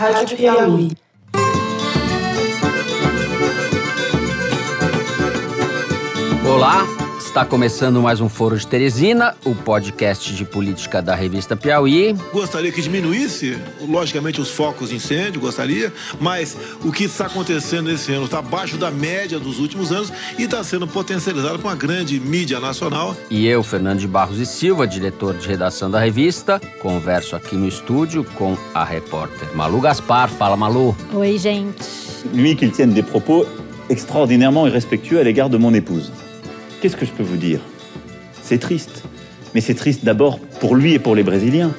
Rádio Piauí. Olá, está começando mais um Foro de Teresina, o podcast de política da revista Piauí. Gostaria que diminuísse, logicamente, os focos de incêndio, gostaria, mas o que está acontecendo esse ano está abaixo da média dos últimos anos e está sendo potencializado com a grande mídia nacional. E eu, Fernando de Barros e Silva, diretor de redação da revista, converso aqui no estúdio com a repórter Malu Gaspar. Fala, Malu. Oi, gente. Lui qu'il tienne des propos extraordinairement irrespectueux à l'égard de mon épouse. Qu'est-ce que je peux vous dire C'est triste. Mais c'est triste d'abord pour lui et pour les Brésiliens.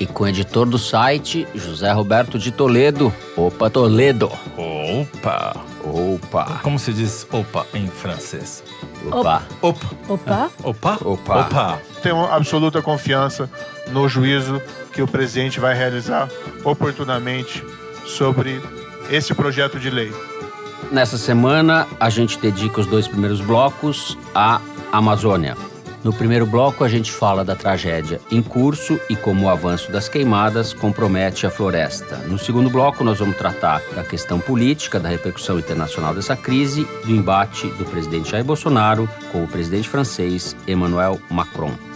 E com o editor do site, José Roberto de Toledo. Opa, Toledo. Opa! Opa. Como se diz opa em francês? Opa. Opa! Opa, Opa? Opa. Opa! Tenho absoluta confiança no juízo que o presidente vai realizar oportunamente sobre esse projeto de lei. Nessa semana, a gente dedica os dois primeiros blocos à Amazônia. No primeiro bloco, a gente fala da tragédia em curso e como o avanço das queimadas compromete a floresta. No segundo bloco, nós vamos tratar da questão política, da repercussão internacional dessa crise, do embate do presidente Jair Bolsonaro com o presidente francês Emmanuel Macron.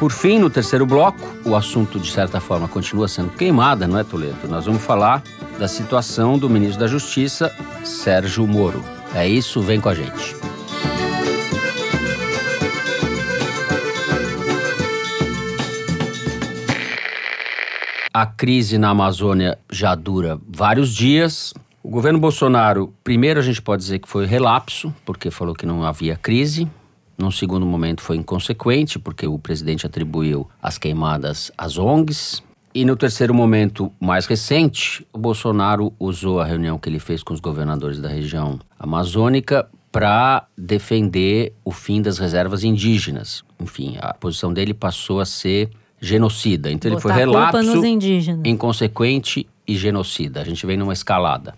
Por fim, no terceiro bloco, o assunto de certa forma continua sendo queimada, não é, Toledo? Nós vamos falar da situação do ministro da Justiça, Sérgio Moro. É isso, vem com a gente. A crise na Amazônia já dura vários dias. O governo Bolsonaro, primeiro a gente pode dizer que foi relapso, porque falou que não havia crise. Num segundo momento foi inconsequente, porque o presidente atribuiu as queimadas às ONGs. E no terceiro momento, mais recente, o Bolsonaro usou a reunião que ele fez com os governadores da região amazônica para defender o fim das reservas indígenas. Enfim, a posição dele passou a ser genocida. Então ele foi botar a culpa relapso, inconsequente e genocida. A gente vem numa escalada.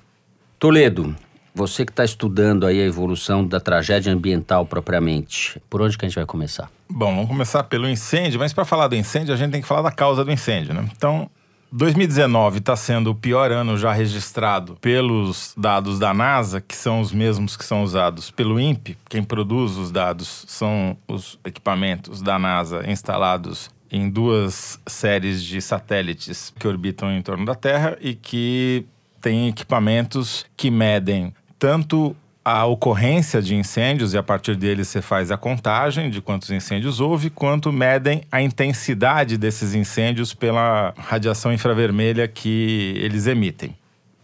Toledo, você que está estudando aí a evolução da tragédia ambiental propriamente, por onde que a gente vai começar? Bom, vamos começar pelo incêndio, mas para falar do incêndio, a gente tem que falar da causa do incêndio, né? Então, 2019 está sendo o pior ano já registrado pelos dados da NASA, que são os mesmos que são usados pelo INPE. Quem produz os dados são os equipamentos da NASA instalados em duas séries de satélites que orbitam em torno da Terra e que têm equipamentos que medem tanto a ocorrência de incêndios, e a partir deles você faz a contagem de quantos incêndios houve, quanto medem a intensidade desses incêndios pela radiação infravermelha que eles emitem.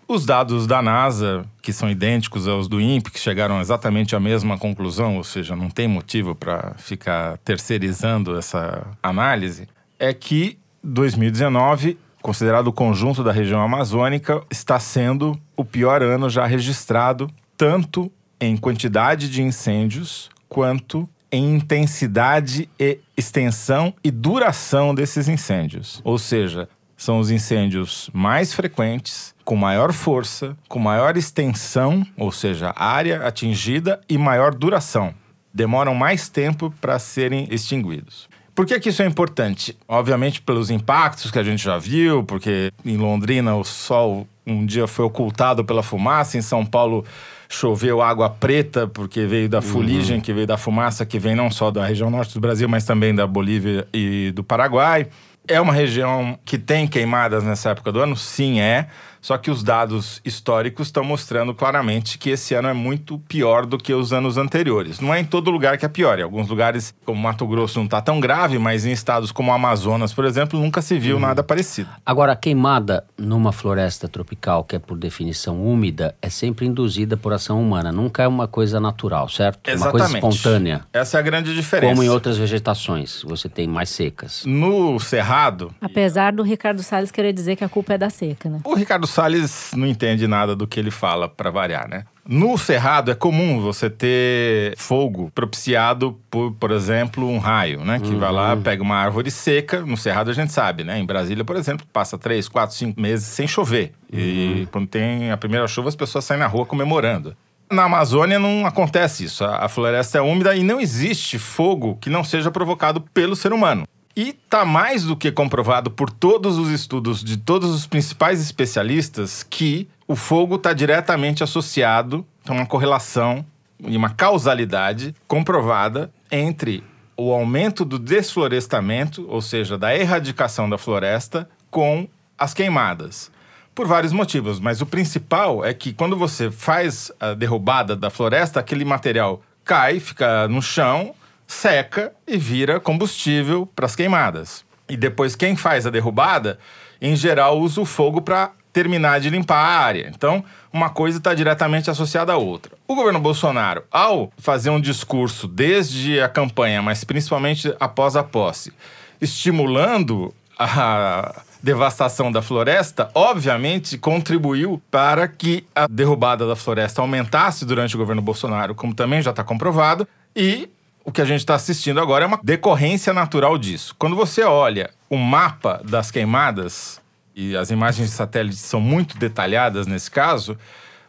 Os dados da NASA, que são idênticos aos do INPE, que chegaram exatamente à mesma conclusão, ou seja, não tem motivo para ficar terceirizando essa análise, é que 2019, considerado o conjunto da região amazônica, está sendo o pior ano já registrado, tanto em quantidade de incêndios quanto em intensidade e extensão e duração desses incêndios. Ou seja, são os incêndios mais frequentes, com maior força, com maior extensão, ou seja, área atingida e maior duração. Demoram mais tempo para serem extinguidos. Por que, que isso é importante? Obviamente pelos impactos que a gente já viu, porque em Londrina o sol um dia foi ocultado pela fumaça, em São Paulo choveu água preta, porque veio da fuligem, que veio da fumaça, que vem não só da região norte do Brasil, mas também da Bolívia e do Paraguai. É uma região que tem queimadas nessa época do ano? Sim, é. Só que os dados históricos estão mostrando claramente que esse ano é muito pior do que os anos anteriores. Não é em todo lugar que é pior. Em alguns lugares, como Mato Grosso, não está tão grave, mas em estados como o Amazonas, por exemplo, nunca se viu nada parecido. Agora, a queimada numa floresta tropical, que é por definição úmida, é sempre induzida por ação humana. Nunca é uma coisa natural, certo? É Uma coisa espontânea. Essa é a grande diferença. Como em outras vegetações, você tem mais secas. No Cerrado, Apesar do Ricardo Salles querer dizer que a culpa é da seca, né? O Ricardo Salles não entende nada do que ele fala, para variar, né? No Cerrado é comum você ter fogo propiciado por, por exemplo, um raio, né? Que vai lá, pega uma árvore seca. No Cerrado a gente sabe, né? Em Brasília, por exemplo, passa três, quatro, cinco meses sem chover. E quando tem a primeira chuva, as pessoas saem na rua comemorando. Na Amazônia não acontece isso. A a floresta é úmida e não existe fogo que não seja provocado pelo ser humano. E está mais do que comprovado por todos os estudos de todos os principais especialistas que o fogo está diretamente associado, tem uma correlação e uma causalidade comprovada entre o aumento do desflorestamento, ou seja, da erradicação da floresta, com as queimadas. Por vários motivos, mas o principal é que quando você faz a derrubada da floresta, aquele material cai, fica no chão, seca e vira combustível para as queimadas. E depois, quem faz a derrubada, em geral, usa o fogo para terminar de limpar a área. Então, uma coisa está diretamente associada à outra. O governo Bolsonaro, ao fazer um discurso desde a campanha, mas principalmente após a posse, estimulando a devastação da floresta, obviamente contribuiu para que a derrubada da floresta aumentasse durante o governo Bolsonaro, como também já está comprovado, e o que a gente está assistindo agora é uma decorrência natural disso. Quando você olha o mapa das queimadas, e as imagens de satélite são muito detalhadas nesse caso,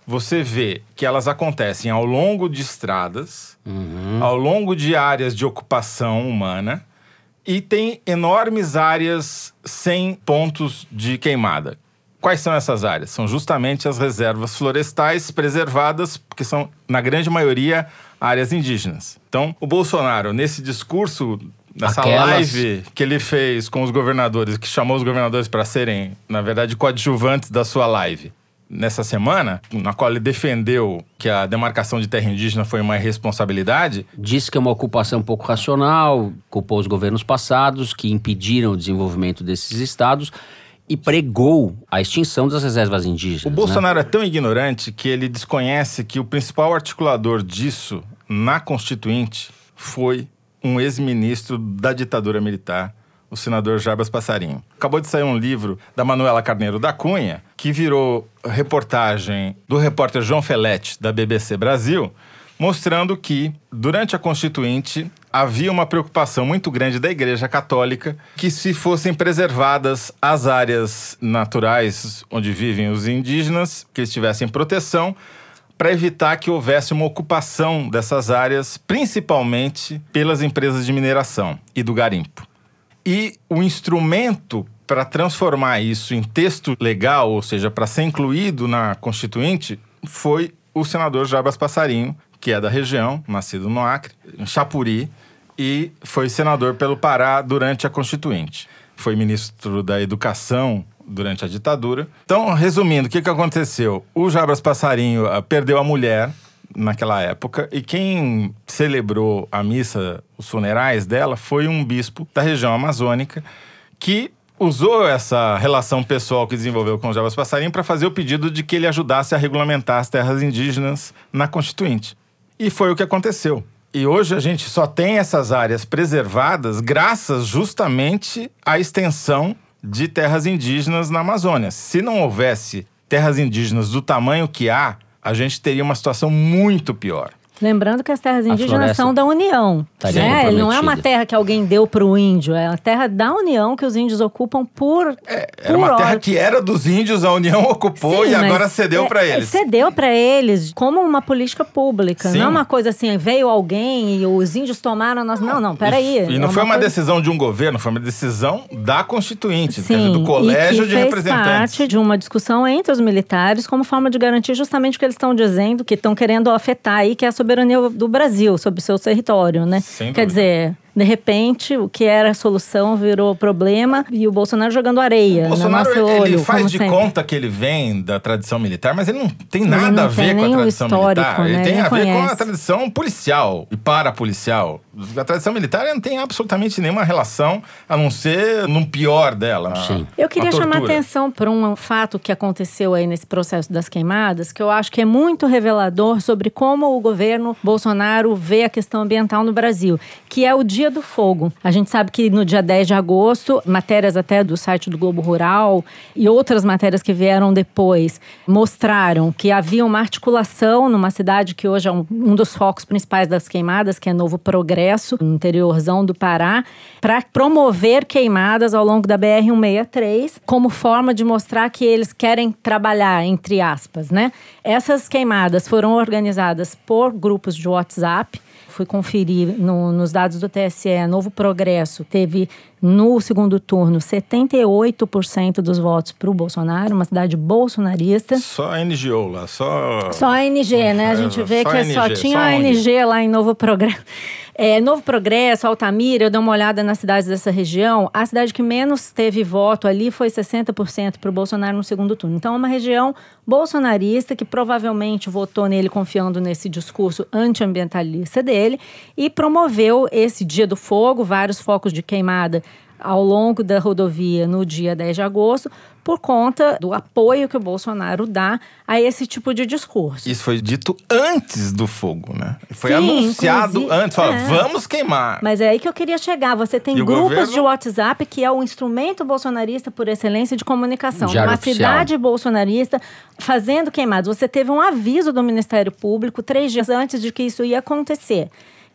você vê que elas acontecem ao longo de estradas, Uhum. ao longo de áreas de ocupação humana e tem enormes áreas sem pontos de queimada. Quais são essas áreas? São justamente as reservas florestais preservadas, porque são, na grande maioria, áreas indígenas. Então, o Bolsonaro, nesse discurso, nessa Aquelas- live que ele fez com os governadores, que chamou os governadores para serem, na verdade, coadjuvantes da sua live, nessa semana, na qual ele defendeu que a demarcação de terra indígena foi uma irresponsabilidade, Disse que é uma ocupação pouco racional, culpou os governos passados que impediram o desenvolvimento desses estados e pregou a extinção das reservas indígenas. O né? Bolsonaro é tão ignorante que ele desconhece que o principal articulador disso na Constituinte foi um ex-ministro da ditadura militar, o senador Jarbas Passarinho. Acabou de sair um livro da Manuela Carneiro da Cunha, que virou reportagem do repórter João Felete, da BBC Brasil, mostrando que, durante a Constituinte, havia uma preocupação muito grande da Igreja Católica que se fossem preservadas as áreas naturais onde vivem os indígenas, que eles tivessem proteção, para evitar que houvesse uma ocupação dessas áreas, principalmente pelas empresas de mineração e do garimpo. E o instrumento para transformar isso em texto legal, ou seja, para ser incluído na Constituinte, foi o senador Jarbas Passarinho, que é da região, nascido no Acre, em Chapuri, e foi senador pelo Pará durante a Constituinte. Foi ministro da Educação durante a ditadura. Então, resumindo, o que, que aconteceu? O Jarbas Passarinho ah, perdeu a mulher naquela época e quem celebrou a missa, os funerais dela, foi um bispo da região amazônica que usou essa relação pessoal que desenvolveu com o Jarbas Passarinho para fazer o pedido de que ele ajudasse a regulamentar as terras indígenas na Constituinte. E foi o que aconteceu. E hoje a gente só tem essas áreas preservadas graças justamente à extensão de terras indígenas na Amazônia. Se não houvesse terras indígenas do tamanho que há, a gente teria uma situação muito pior. Lembrando que as terras indígenas são da União. estaria Né? Ele não é uma terra que alguém deu para o índio, é a terra da União que os índios ocupam por. Era uma por terra ordem. que era dos índios, a União ocupou Sim, e agora cedeu é- para é, eles. Cedeu para eles como uma política pública. Sim. Não é uma coisa assim, veio alguém e os índios tomaram nós. Não, não, peraí. E, e não é foi uma coisa- decisão de um governo, foi uma decisão da Constituinte, dizer, Sim, do Colégio e que de fez Representantes. parte de uma discussão entre os militares como forma de garantir justamente o que eles estão dizendo, que estão querendo afetar aí, que é a soberania do Brasil sobre o seu território, né? Sem Quer dúvida. dizer, de repente, o que era a solução virou problema e o Bolsonaro jogando areia O no Bolsonaro, nosso ele olho, faz de sempre. conta que ele vem da tradição militar, mas ele não tem nada não a ver tem com a tradição histórico, militar. Ele né? tem Nem a ver com a tradição policial e parapolicial. A tradição militar não tem absolutamente nenhuma relação, a não ser num pior dela. na- Sim. Eu queria chamar tortura. atenção para um fato que aconteceu aí nesse processo das queimadas, que eu acho que é muito revelador sobre como o governo Bolsonaro vê a questão ambiental no Brasil, que é o Dia do Fogo. A gente sabe que no dia 10 de agosto, matérias até do site do Globo Rural e outras matérias que vieram depois mostraram que havia uma articulação numa cidade que hoje é um, um dos focos principais das queimadas, que é Novo Progresso, no interiorzão do Pará, para promover queimadas ao longo da BR-163, como forma de mostrar que eles querem trabalhar, entre aspas, né? Essas queimadas foram organizadas por grupos de WhatsApp, fui conferir no, nos dados do TSE, Novo Progresso teve no segundo turno 78% dos votos para o Bolsonaro, uma cidade bolsonarista. Só a NGO lá, só. Só a NG, né? A gente vê só que só tinha só a. NG lá em Novo Progresso. É, Novo Progresso, Altamira, eu dei uma olhada nas cidades dessa região. A cidade que menos teve voto ali foi 60% para o Bolsonaro no segundo turno. Então, é uma região bolsonarista que provavelmente votou nele confiando nesse discurso antiambientalista dele e promoveu esse Dia do Fogo, vários focos de queimada ao longo da rodovia no dia 10 de agosto, por conta do apoio que o Bolsonaro dá a esse tipo de discurso. Isso foi dito antes do fogo, né? Foi Sim, anunciado antes. Fala, é. vamos queimar. Mas é aí que eu queria chegar. Você tem E grupos governo? de WhatsApp que é o instrumento bolsonarista por excelência de comunicação. Diário Uma oficial. cidade bolsonarista fazendo queimados. Você teve um aviso do Ministério Público três dias antes de que isso ia acontecer.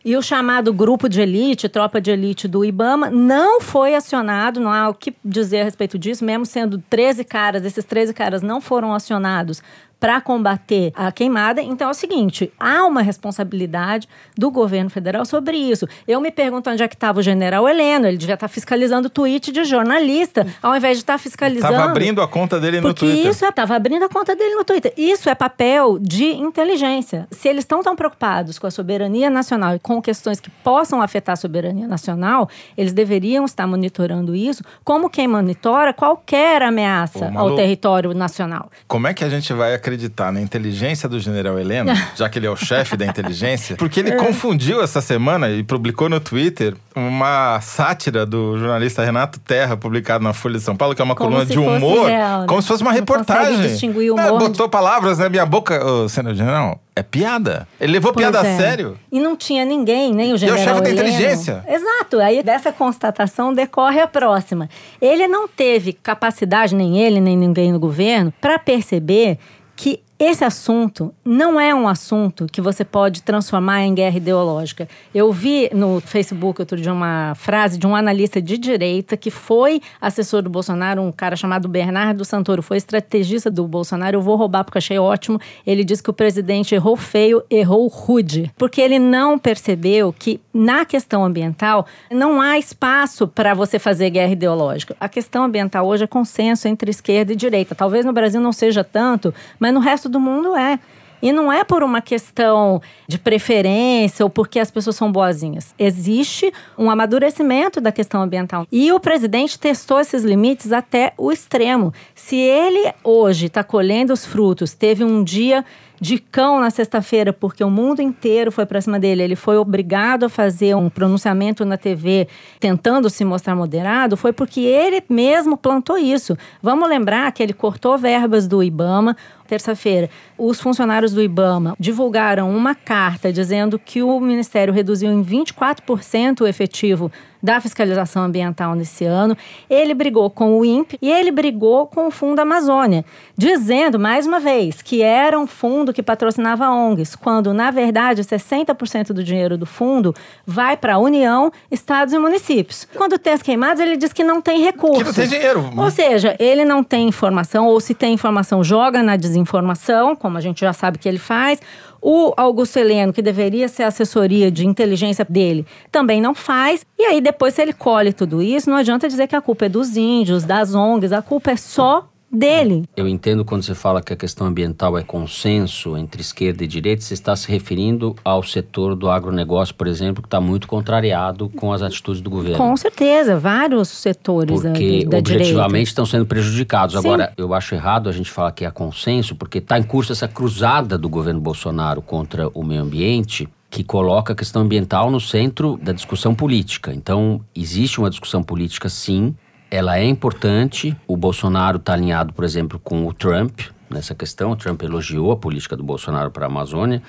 E o chamado grupo de elite, tropa de elite do Ibama, não foi acionado, não há o que dizer a respeito disso, mesmo sendo 13 caras, esses 13 caras não foram acionados para combater a queimada. Então é o seguinte, há uma responsabilidade do governo federal sobre isso. Eu me pergunto onde é que estava o general Heleno, ele devia estar fiscalizando tweet de jornalista, ao invés de estar fiscalizando... Tava abrindo a conta dele no Porque Twitter. isso estava abrindo a conta dele no Twitter. Isso é papel de inteligência. Se eles estão tão preocupados com a soberania nacional e com questões que possam afetar a soberania nacional, eles deveriam estar monitorando isso, como quem monitora qualquer ameaça Malu, ao território nacional. Como é que a gente vai acreditar na inteligência do general Heleno, já que ele é o chefe da inteligência? Porque É. ele confundiu essa semana e publicou no Twitter uma sátira do jornalista Renato Terra, publicado na Folha de São Paulo, que é uma Como coluna de humor, real, né? como se fosse uma Não reportagem. distinguir o É, humor de- botou palavras na minha boca, senhor general, é piada. Ele levou Pois piada é. a sério. E não tinha ninguém, nem o general chefe da Heleno. inteligência. Exato. Aí dessa constatação decorre a próxima. Ele não teve capacidade, nem ele, nem ninguém no governo, para perceber que esse assunto não é um assunto que você pode transformar em guerra ideológica. Eu vi no Facebook outro dia uma frase de um analista de direita que foi assessor do Bolsonaro, um cara chamado Bernardo Santoro, foi estrategista do Bolsonaro. Eu vou roubar porque achei ótimo. Ele disse que o presidente errou feio, errou rude, porque ele não percebeu que na questão ambiental não há espaço para você fazer guerra ideológica. A questão ambiental hoje é consenso entre esquerda e direita. Talvez no Brasil não seja tanto, mas no resto do mundo é. E não é por uma questão de preferência ou porque as pessoas são boazinhas. Existe um amadurecimento da questão ambiental. E o presidente testou esses limites até o extremo. Se ele hoje está colhendo os frutos, teve um dia de cão na sexta-feira, porque o mundo inteiro foi para cima dele. Ele foi obrigado a fazer um pronunciamento na TV tentando se mostrar moderado, foi porque ele mesmo plantou isso. Vamos lembrar que ele cortou verbas do Ibama. Terça-feira, os funcionários do Ibama divulgaram uma carta dizendo que o Ministério reduziu em 24% o efetivo da fiscalização ambiental nesse ano. Ele brigou com o INPE e ele brigou com o Fundo Amazônia, dizendo, mais uma vez, que era um fundo que patrocinava ONGs, quando, na verdade, 60% do dinheiro do fundo vai para a União, estados e municípios. Quando tem as queimadas, ele diz que não tem recursos. Que não tem dinheiro. Ou seja, ele não tem informação, ou se tem informação, joga na desinformação, como a gente já sabe que ele faz. O Augusto Heleno, que deveria ser assessoria de inteligência dele, também não faz. E aí, depois, se ele colhe tudo isso, não adianta dizer que a culpa é dos índios, das ONGs, a culpa é só dele. Eu entendo quando você fala que a questão ambiental é consenso entre esquerda e direita, você está se referindo ao setor do agronegócio, por exemplo, que está muito contrariado com as atitudes do governo. Com certeza, vários setores da- Porque da, objetivamente direita. estão sendo prejudicados. Sim. Agora, eu acho errado a gente falar que é consenso, porque está em curso essa cruzada do governo Bolsonaro contra o meio ambiente, que coloca a questão ambiental no centro da discussão política. Então, existe uma discussão política, sim, ela é importante. O Bolsonaro está alinhado, por exemplo, com o Trump nessa questão. O Trump elogiou a política do Bolsonaro para a Amazônia.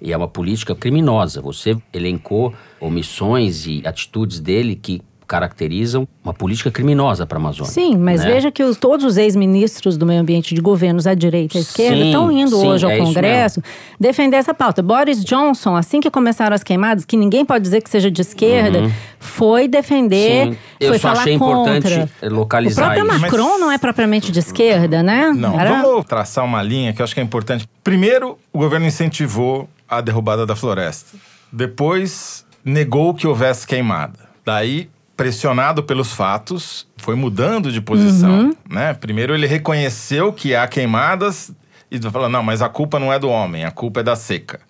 E é uma política criminosa. Você elencou omissões e atitudes dele que caracterizam uma política criminosa para a Amazônia. Sim, mas né? veja que os, todos os ex-ministros do meio ambiente de governos à direita e à esquerda estão indo sim, hoje ao é Congresso defender essa pauta. Boris Johnson, assim que começaram as queimadas, que ninguém pode dizer que seja de esquerda, foi defender, Uhum. Sim, eu foi só falar achei contra. importante localizar O próprio isso. Macron Mas- não é propriamente de esquerda, né? Não, Era- vamos traçar uma linha que eu acho que é importante. Primeiro, o governo incentivou a derrubada da floresta. Depois negou que houvesse queimada. Daí, pressionado pelos fatos, foi mudando de posição. Né? Primeiro ele reconheceu que há queimadas e falou: não, mas a culpa não é do homem, a culpa é da seca.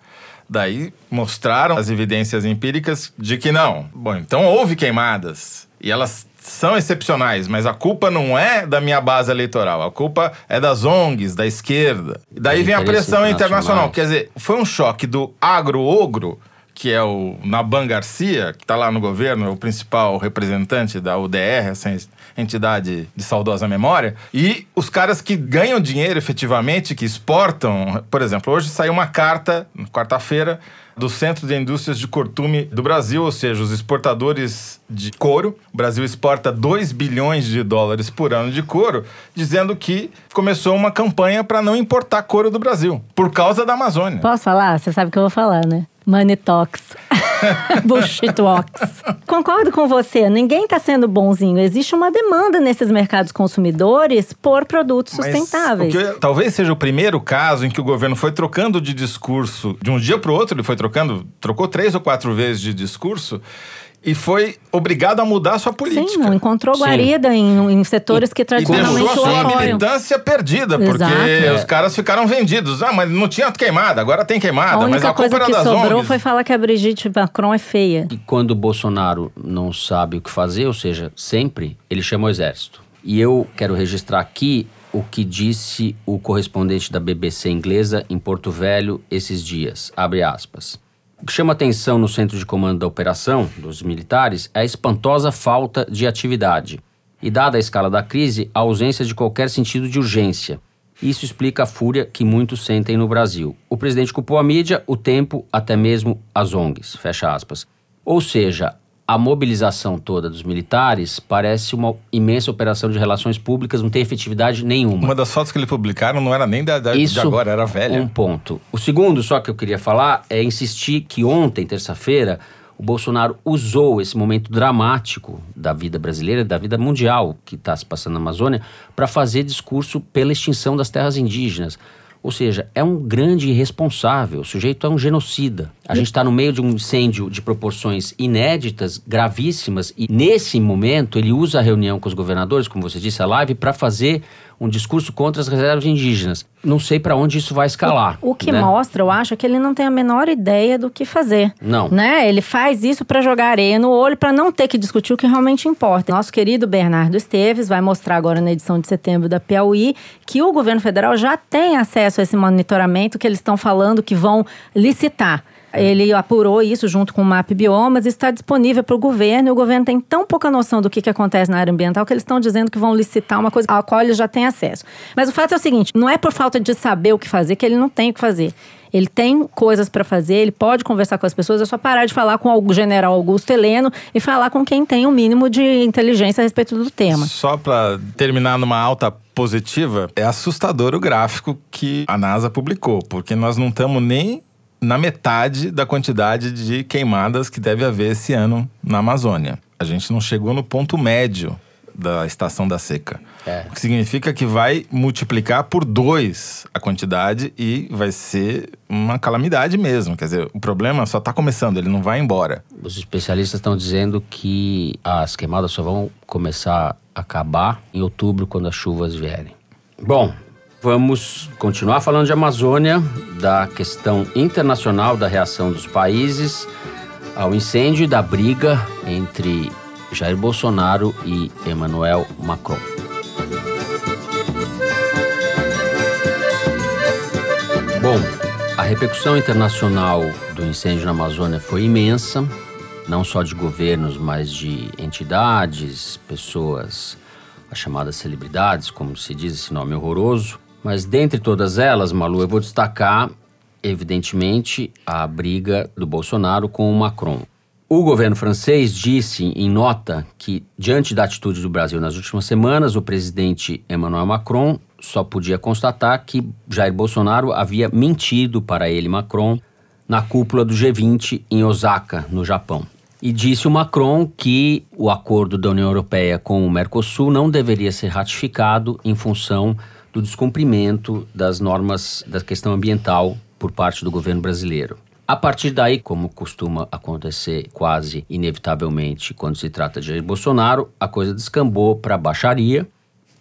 Daí mostraram as evidências empíricas de que não. Bom, então houve queimadas. E elas são excepcionais, mas a culpa não é da minha base eleitoral, a culpa é das ONGs, da esquerda. E daí vem a pressão internacional. Quer dizer, foi um choque do agro-ogro, que é o Naban Garcia, que está lá no governo, é o principal representante da UDR, essa entidade de saudosa memória, e os caras que ganham dinheiro efetivamente, que exportam. Por exemplo, hoje saiu uma carta, quarta-feira, do Centro de Indústrias de Cortume do Brasil, ou seja, os exportadores de couro. O Brasil exporta 2 bilhões de dólares por ano de couro, dizendo que começou uma campanha para não importar couro do Brasil, por causa da Amazônia. Posso falar? Você sabe o que eu vou falar, né? Money talks. Bullshit walks. Concordo com você, ninguém está sendo bonzinho. Existe uma demanda nesses mercados consumidores por produtos Mas sustentáveis. que talvez seja o primeiro caso em que o governo foi trocando de discurso de um dia para o outro, ele foi trocando, trocou três ou quatro vezes de discurso e foi obrigado a mudar a sua política. Sim, não encontrou Sim. guarida em, em setores que E tradicionalmente deixou a o sua militância perdida, porque Exato. os caras ficaram vendidos. Ah, mas não tinha queimada, agora tem queimada. A mas única a culpa coisa era que sobrou ONGs. foi falar que a Brigitte Macron é feia. E quando o Bolsonaro não sabe o que fazer, ou seja, sempre, ele chama o exército. E eu quero registrar aqui o que disse o correspondente da BBC inglesa em Porto Velho esses dias. Abre aspas. O que chama atenção no centro de comando da operação dos militares é a espantosa falta de atividade. E, dada a escala da crise, a ausência de qualquer sentido de urgência. Isso explica a fúria que muitos sentem no Brasil. O presidente culpou a mídia, o tempo, até mesmo as ONGs. Fecha aspas. Ou seja, a mobilização toda dos militares parece uma imensa operação de relações públicas, não tem efetividade nenhuma. Uma das fotos que eles publicaram não era nem da, da- de Isso agora, era velha. Um ponto. O segundo, só que eu queria falar, é insistir que ontem, terça-feira, o Bolsonaro usou esse momento dramático da vida brasileira, da vida mundial que está se passando na Amazônia, para fazer discurso pela extinção das terras indígenas. Ou seja, é um grande irresponsável. O sujeito é um genocida. A gente está no meio de um incêndio de proporções inéditas, gravíssimas, e nesse momento ele usa a reunião com os governadores, como você disse, a live, para fazer um discurso contra as reservas indígenas. Não sei para onde isso vai escalar. O que né? mostra, eu acho, é que ele não tem a menor ideia do que fazer. Não. Né? Ele faz isso para jogar areia no olho, para não ter que discutir o que realmente importa. Nosso querido Bernardo Esteves vai mostrar agora na edição de setembro da Piauí que o governo federal já tem acesso a esse monitoramento que eles estão falando que vão licitar. Ele apurou isso junto com o MAP Biomas, está disponível para o governo, e o governo tem tão pouca noção do que, que acontece na área ambiental que eles estão dizendo que vão licitar uma coisa à qual eles já têm acesso. Mas o fato é o seguinte: não é por falta de saber o que fazer que ele não tem o que fazer. Ele tem coisas para fazer, ele pode conversar com as pessoas, é só parar de falar com o general Augusto Heleno e falar com quem tem o mínimo de inteligência a respeito do tema. Só para terminar numa alta positiva, é assustador o gráfico que a NASA publicou, porque nós não estamos nem na metade da quantidade de queimadas que deve haver esse ano na Amazônia. A gente não chegou no ponto médio da estação da seca. É. O que significa que vai multiplicar por dois a quantidade e vai ser uma calamidade mesmo. Quer dizer, o problema só está começando, ele não vai embora. Os especialistas estão dizendo que as queimadas só vão começar a acabar em outubro, quando as chuvas vierem. Bom, vamos continuar falando de Amazônia, da questão internacional da reação dos países ao incêndio e da briga entre Jair Bolsonaro e Emmanuel Macron. Bom, a repercussão internacional do incêndio na Amazônia foi imensa, não só de governos, mas de entidades, pessoas, as chamadas celebridades, como se diz esse nome horroroso. Mas dentre todas elas, Malu, eu vou destacar, evidentemente, a briga do Bolsonaro com o Macron. O governo francês disse em nota que, diante da atitude do Brasil nas últimas semanas, o presidente Emmanuel Macron só podia constatar que Jair Bolsonaro havia mentido para ele, Macron, na cúpula do G20 em Osaka, no Japão. E disse o Macron que o acordo da União Europeia com o Mercosul não deveria ser ratificado em função do descumprimento das normas da questão ambiental por parte do governo brasileiro. A partir daí, como costuma acontecer quase inevitavelmente quando se trata de Jair Bolsonaro, a coisa descambou para baixaria.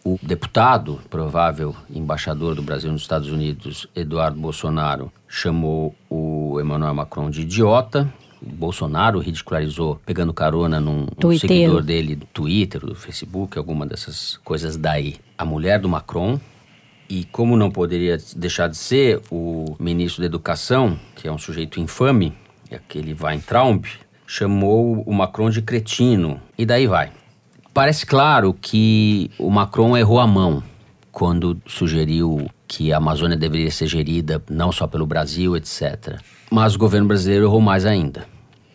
O deputado, provável embaixador do Brasil nos Estados Unidos, Eduardo Bolsonaro, chamou o Emmanuel Macron de idiota. O Bolsonaro ridicularizou, pegando carona num, num seguidor dele do Twitter, do Facebook, alguma dessas coisas daí. A mulher do Macron, e como não poderia deixar de ser, o ministro da Educação, que é um sujeito infame, aquele Weintraub, chamou o Macron de cretino. E daí vai. Parece claro que o Macron errou a mão quando sugeriu que a Amazônia deveria ser gerida não só pelo Brasil, etc. Mas o governo brasileiro errou mais ainda.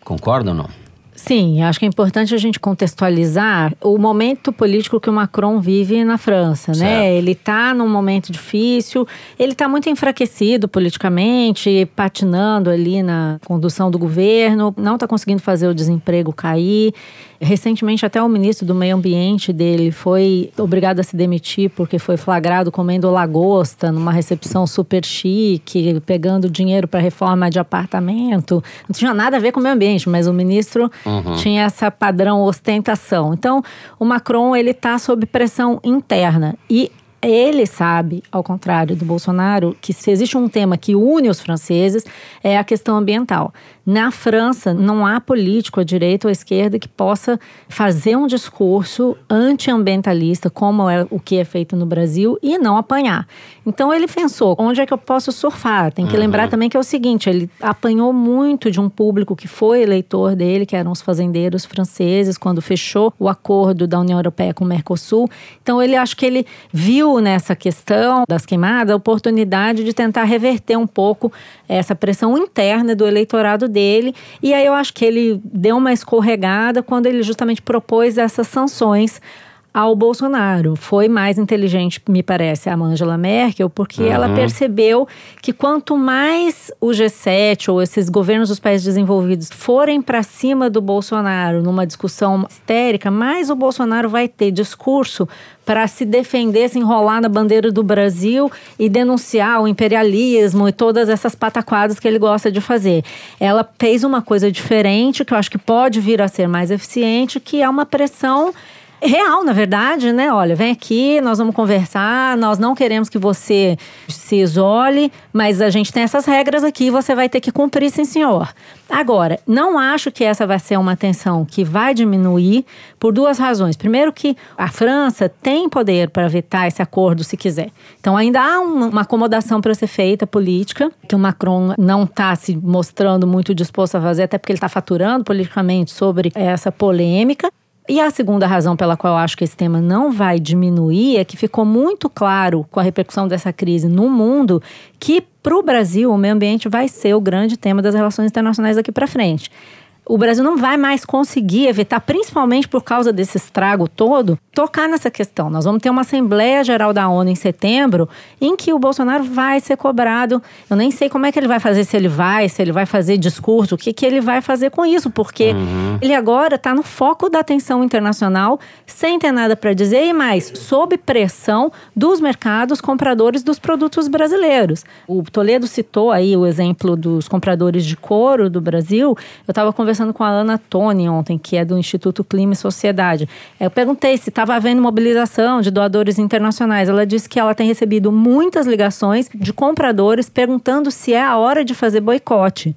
Concorda ou não? Sim, acho que é importante a gente contextualizar o momento político que o Macron vive na França, né? certo. né? Ele está num momento difícil, ele está muito enfraquecido politicamente, patinando ali na condução do governo, não está conseguindo fazer o desemprego cair. Recentemente, até o ministro do Meio Ambiente dele foi obrigado a se demitir porque foi flagrado comendo lagosta numa recepção super chique, pegando dinheiro para reforma de apartamento. Não tinha nada a ver com o meio ambiente, mas o ministro uhum. tinha essa padrão ostentação. Então, o Macron ele está sob pressão interna e ele sabe, ao contrário do Bolsonaro, que se existe um tema que une os franceses é a questão ambiental. Na França, não há político à direita ou à esquerda que possa fazer um discurso antiambientalista, como é o que é feito no Brasil, e não apanhar. Então ele pensou: onde é que eu posso surfar? Tem que uhum. lembrar também que é o seguinte: ele apanhou muito de um público que foi eleitor dele, que eram os fazendeiros franceses, quando fechou o acordo da União Europeia com o Mercosul. Então ele acho que ele viu nessa questão das queimadas a oportunidade de tentar reverter um pouco essa pressão interna do eleitorado dele. E aí eu acho que ele deu uma escorregada quando ele justamente propôs essas sanções ao Bolsonaro. Foi mais inteligente, me parece, a Angela Merkel, porque uhum. ela percebeu que quanto mais o G7 ou esses governos dos países desenvolvidos forem para cima do Bolsonaro numa discussão histérica, mais o Bolsonaro vai ter discurso para se defender, se enrolar na bandeira do Brasil e denunciar o imperialismo e todas essas pataquadas que ele gosta de fazer. Ela fez uma coisa diferente, que eu acho que pode vir a ser mais eficiente, que é uma pressão real, na verdade, né? Olha, vem aqui, nós vamos conversar, nós não queremos que você se isole, mas a gente tem essas regras aqui, você vai ter que cumprir, sim, senhor. Agora, não acho que essa vai ser uma tensão que vai diminuir por duas razões. Primeiro, que a França tem poder para vetar esse acordo se quiser. Então, ainda há uma acomodação para ser feita política, que o Macron não está se mostrando muito disposto a fazer, até porque ele está faturando politicamente sobre essa polêmica. E a segunda razão pela qual eu acho que esse tema não vai diminuir é que ficou muito claro com a repercussão dessa crise no mundo que para o Brasil o meio ambiente vai ser o grande tema das relações internacionais daqui para frente o Brasil não vai mais conseguir evitar, principalmente por causa desse estrago todo, tocar nessa questão. Nós vamos ter uma Assembleia Geral da ONU em setembro, em que o Bolsonaro vai ser cobrado. Eu nem sei como é que ele vai fazer, se ele vai, se ele vai fazer discurso, o que, que ele vai fazer com isso, porque uhum. ele agora está no foco da atenção internacional, sem ter nada para dizer, e mais, sob pressão dos mercados compradores dos produtos brasileiros. O Toledo citou aí o exemplo dos compradores de couro do Brasil. Eu estava conversando conversando com a Ana Toni ontem, que é do Instituto Clima e Sociedade. Eu perguntei se estava havendo mobilização de doadores internacionais. Ela disse que ela tem recebido muitas ligações de compradores perguntando se é a hora de fazer boicote.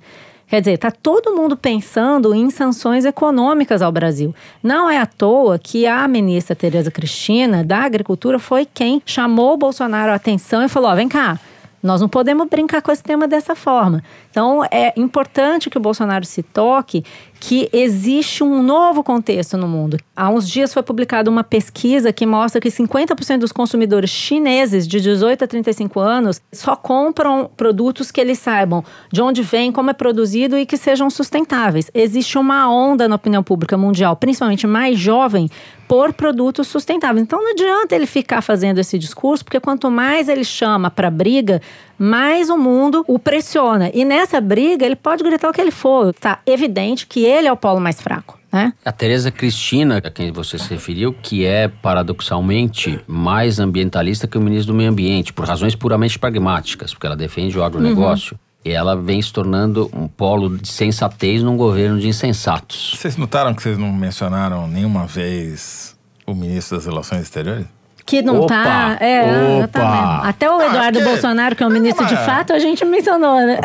Quer dizer, está todo mundo pensando em sanções econômicas ao Brasil. Não é à toa que a ministra Tereza Cristina, da Agricultura, foi quem chamou o Bolsonaro a atenção e falou: oh, vem cá, nós não podemos brincar com esse tema dessa forma. Então, é importante que o Bolsonaro se toque que existe um novo contexto no mundo. Há uns dias foi publicada uma pesquisa que mostra que 50% dos consumidores chineses de 18 a 35 anos só compram produtos que eles saibam de onde vem, como é produzido e que sejam sustentáveis. Existe uma onda na opinião pública mundial, principalmente mais jovem, por produtos sustentáveis. Então não adianta ele ficar fazendo esse discurso, porque quanto mais ele chama para briga, mais o mundo o pressiona. E nessa briga, ele pode gritar o que ele for. Tá evidente que ele é o polo mais fraco. Né? A Tereza Cristina, a quem você se referiu, que é paradoxalmente mais ambientalista que o ministro do Meio Ambiente, por razões puramente pragmáticas, porque ela defende o agronegócio. Uhum E ela vem se tornando um polo de sensatez num governo de insensatos. Vocês notaram que vocês não mencionaram nenhuma vez o ministro das Relações Exteriores? Que não Opa! tá. É, Opa! exatamente. Até o Ah, Eduardo porque- Bolsonaro, que é o ministro de Mas- fato, a gente mencionou, né?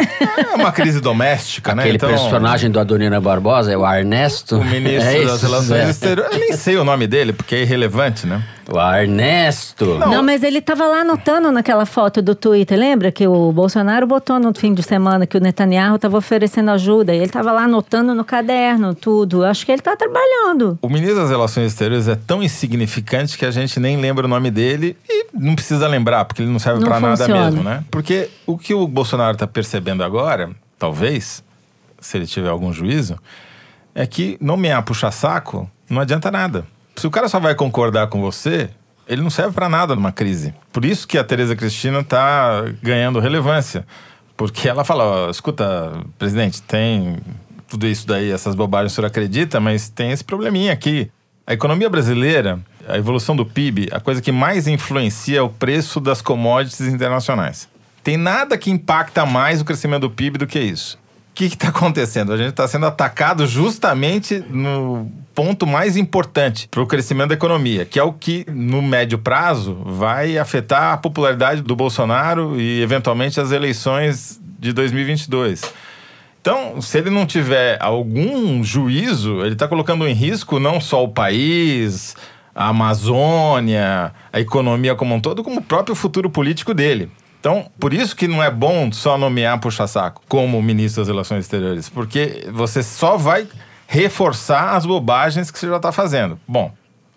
É uma crise doméstica, né? Aquele Então, personagem do Adonina Barbosa é o Ernesto. O ministro É das Relações é. Exteriores. Eu nem sei o nome dele, porque é irrelevante, né? O Ernesto. Não, mas ele tava lá anotando naquela foto do Twitter. Lembra que o Bolsonaro botou no fim de semana que o Netanyahu tava oferecendo ajuda? E ele tava lá anotando no caderno tudo. Acho que ele tá trabalhando. O ministro das Relações Exteriores é tão insignificante que a gente nem lembra o nome dele e não precisa lembrar, porque ele não serve Não pra nada mesmo, né? Porque o que o Bolsonaro tá percebendo agora, talvez, se ele tiver algum juízo, é que nomear puxa-saco não adianta nada. Se o cara só vai concordar com você, ele não serve pra nada numa crise. Por isso que a Tereza Cristina tá ganhando relevância. Porque ela fala, escuta, presidente, tem tudo isso daí, essas bobagens o senhor acredita, mas tem esse probleminha aqui. A economia brasileira, a evolução do PIB, a coisa que mais influencia é o preço das commodities internacionais. Tem nada que impacta mais o crescimento do PIB do que isso. O que está acontecendo? A gente está sendo atacado justamente no ponto mais importante para o crescimento da economia, que é o que, no médio prazo, vai afetar a popularidade do Bolsonaro e, eventualmente, as eleições de 2022. Então, se ele não tiver algum juízo, ele está colocando em risco não só o país, a Amazônia, a economia como um todo, como o próprio futuro político dele. Então, por isso que não é bom só nomear puxa-saco como ministro das Relações Exteriores, porque você só vai reforçar as bobagens que você já está fazendo. Bom,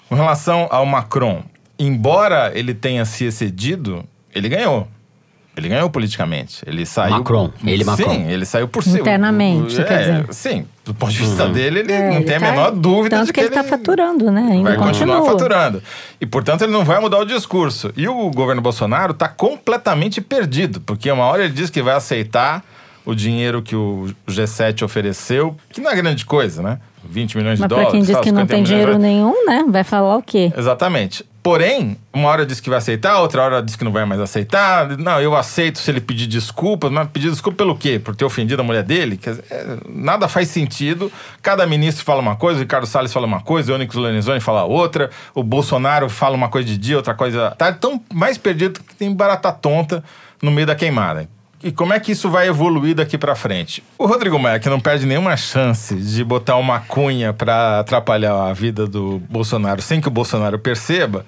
com relação ao Macron, embora ele tenha se excedido, ele ganhou. Ele ganhou politicamente. Ele saiu. Macron, ele sim, Macron. ele saiu por cima. Internamente, você quer dizer. Sim, do ponto de vista dele, ele É, não ele tem a tá- menor dúvida Tanto de que, ele tá faturando, né? Ainda vai continuar continua. faturando. E, portanto, ele não vai mudar o discurso. E o governo Bolsonaro está completamente perdido, porque uma hora ele diz que vai aceitar o dinheiro que o G7 ofereceu, que não é grande coisa, né? 20 milhões de Mas dólares. quem diz que não 50 tem dinheiro nenhum, né? Vai falar o quê? Exatamente. Porém, uma hora diz que vai aceitar, outra hora diz que não vai mais aceitar. Não, eu aceito se ele pedir desculpas, mas pedir desculpa pelo quê? Por ter ofendido a mulher dele? Quer dizer, é, nada faz sentido. Cada ministro fala uma coisa, o Ricardo Salles fala uma coisa, o Onyx Lorenzoni fala outra, o Bolsonaro fala uma coisa de dia, outra coisa. Tá tão mais perdido que tem barata tonta no meio da queimada. E como é que isso vai evoluir daqui pra frente? O Rodrigo Maia, que não perde nenhuma chance de botar uma cunha pra atrapalhar a vida do Bolsonaro sem que o Bolsonaro perceba,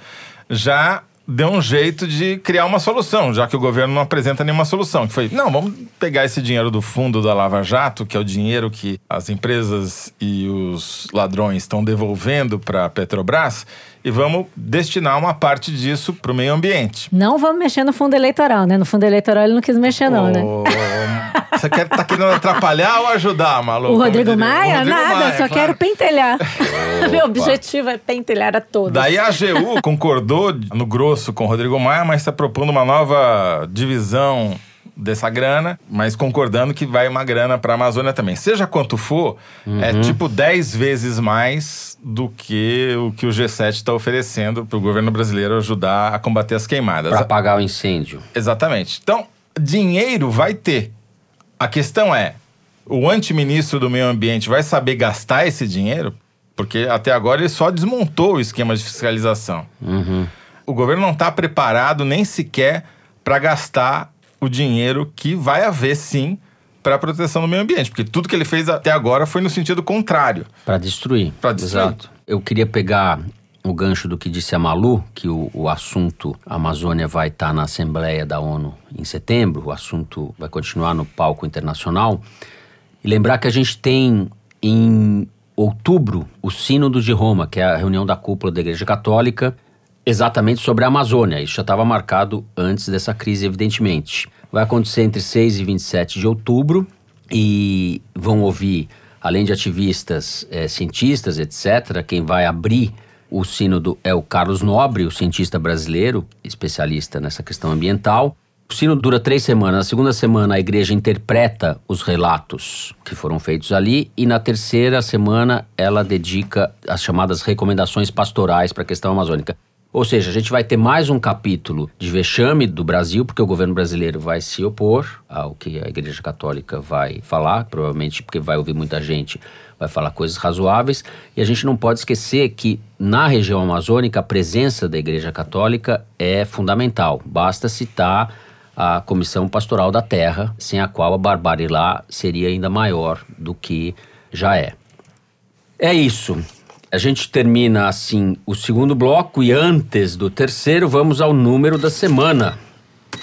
já deu um jeito de criar uma solução, já que o governo não apresenta nenhuma solução. Que foi, não, vamos pegar esse dinheiro do fundo da Lava Jato, que é o dinheiro que as empresas e os ladrões estão devolvendo para a Petrobras, e vamos destinar uma parte disso para o meio ambiente. Não vamos mexer no fundo eleitoral, né? No fundo eleitoral ele não quis mexer, não, né? Você quer, tá querendo atrapalhar ou ajudar, maluco? O Rodrigo Maia? o Rodrigo Nada, Maia, só claro. quero pentelhar. Meu objetivo é pentelhar a todos. Daí a AGU concordou no grosso com o Rodrigo Maia, mas está propondo uma nova divisão dessa grana, mas concordando que vai uma grana para a Amazônia também. Seja quanto for, é tipo 10 vezes mais do que o que o G7 está oferecendo para o governo brasileiro ajudar a combater as queimadas. Para apagar o incêndio. Exatamente. Então, dinheiro vai ter. A questão é: o antiministro do meio ambiente vai saber gastar esse dinheiro? Porque até agora ele só desmontou o esquema de fiscalização. O governo não está preparado nem sequer para gastar o dinheiro que vai haver sim para a proteção do meio ambiente, porque tudo que ele fez até agora foi no sentido contrário. Para destruir. Pra destruir. Exato. Eu queria pegar o gancho do que disse a Malu, que o, o assunto Amazônia vai estar na Assembleia da ONU em setembro, o assunto vai continuar no palco internacional. E lembrar que a gente tem em outubro o Sínodo de Roma, que é a reunião da cúpula da Igreja Católica, exatamente sobre a Amazônia. Isso já estava marcado antes dessa crise, evidentemente. Vai acontecer entre 6 e 27 de outubro e vão ouvir, além de ativistas, eh, cientistas, etc., quem vai abrir o sínodo é o Carlos Nobre, o cientista brasileiro, especialista nessa questão ambiental. O sínodo dura três semanas. Na segunda semana, a igreja interpreta os relatos que foram feitos ali, e na terceira semana, ela dedica as chamadas recomendações pastorais para a questão amazônica. Ou seja, a gente vai ter mais um capítulo de vexame do Brasil, porque o governo brasileiro vai se opor ao que a Igreja Católica vai falar, provavelmente porque vai ouvir muita gente, vai falar coisas razoáveis. E a gente não pode esquecer que na região amazônica a presença da Igreja Católica é fundamental. Basta citar a Comissão Pastoral da Terra, sem a qual a barbárie lá seria ainda maior do que já é. É isso. A gente termina assim o segundo bloco e antes do terceiro vamos ao número da semana.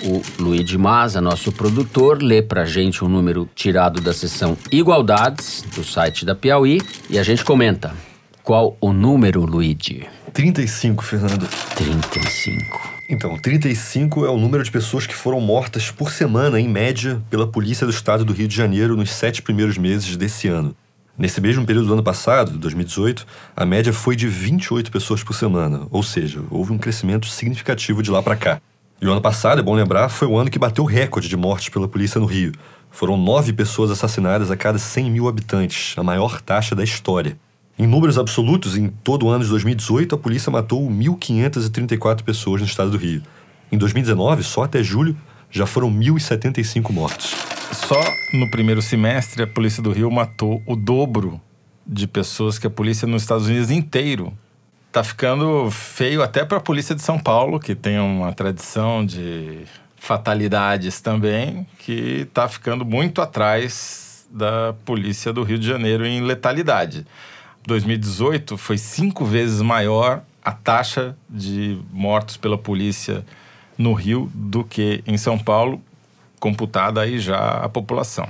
O Luiz Maza, nosso produtor, lê pra gente um número tirado da seção Igualdades do site da Piauí e a gente comenta. Qual o número, Luigi? 35, Fernando. 35. Então, 35 é o número de pessoas que foram mortas por semana, em média, pela Polícia do Estado do Rio de Janeiro nos sete primeiros meses desse ano. Nesse mesmo período do ano passado, 2018, a média foi de 28 pessoas por semana, ou seja, houve um crescimento significativo de lá para cá. E o ano passado, é bom lembrar, foi o ano que bateu o recorde de mortes pela polícia no Rio. Foram nove pessoas assassinadas a cada 100 mil habitantes, a maior taxa da história. Em números absolutos, em todo o ano de 2018, a polícia matou 1.534 pessoas no estado do Rio. Em 2019, só até julho, já foram 1.075 mortos. Só no primeiro semestre, a Polícia do Rio matou o dobro de pessoas que a polícia nos Estados Unidos inteiro. Tá ficando feio até para a polícia de São Paulo, que tem uma tradição de fatalidades também, que tá ficando muito atrás da polícia do Rio de Janeiro em letalidade. 2018 foi cinco vezes maior a taxa de mortos pela polícia no Rio do que em São Paulo, computada aí já a população.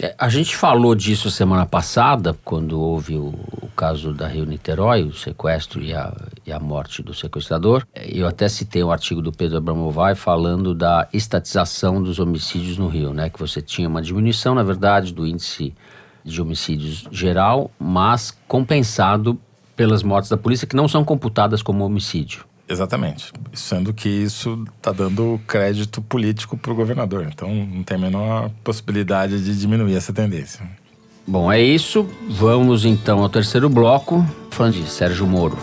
É, a gente falou disso semana passada, quando houve o, caso da Rio Niterói, o sequestro e a, e a morte do sequestrador. Eu até citei um artigo do Pedro Abramovay falando da estatização dos homicídios no Rio, né? Que você tinha uma diminuição, na verdade, do índice de homicídios geral, mas compensado pelas mortes da polícia que não são computadas como homicídio. Exatamente. Sendo que isso está dando crédito político para o governador. Então não tem a menor possibilidade de diminuir essa tendência. Bom, é isso. Vamos então ao terceiro bloco, falando de Sérgio Moro.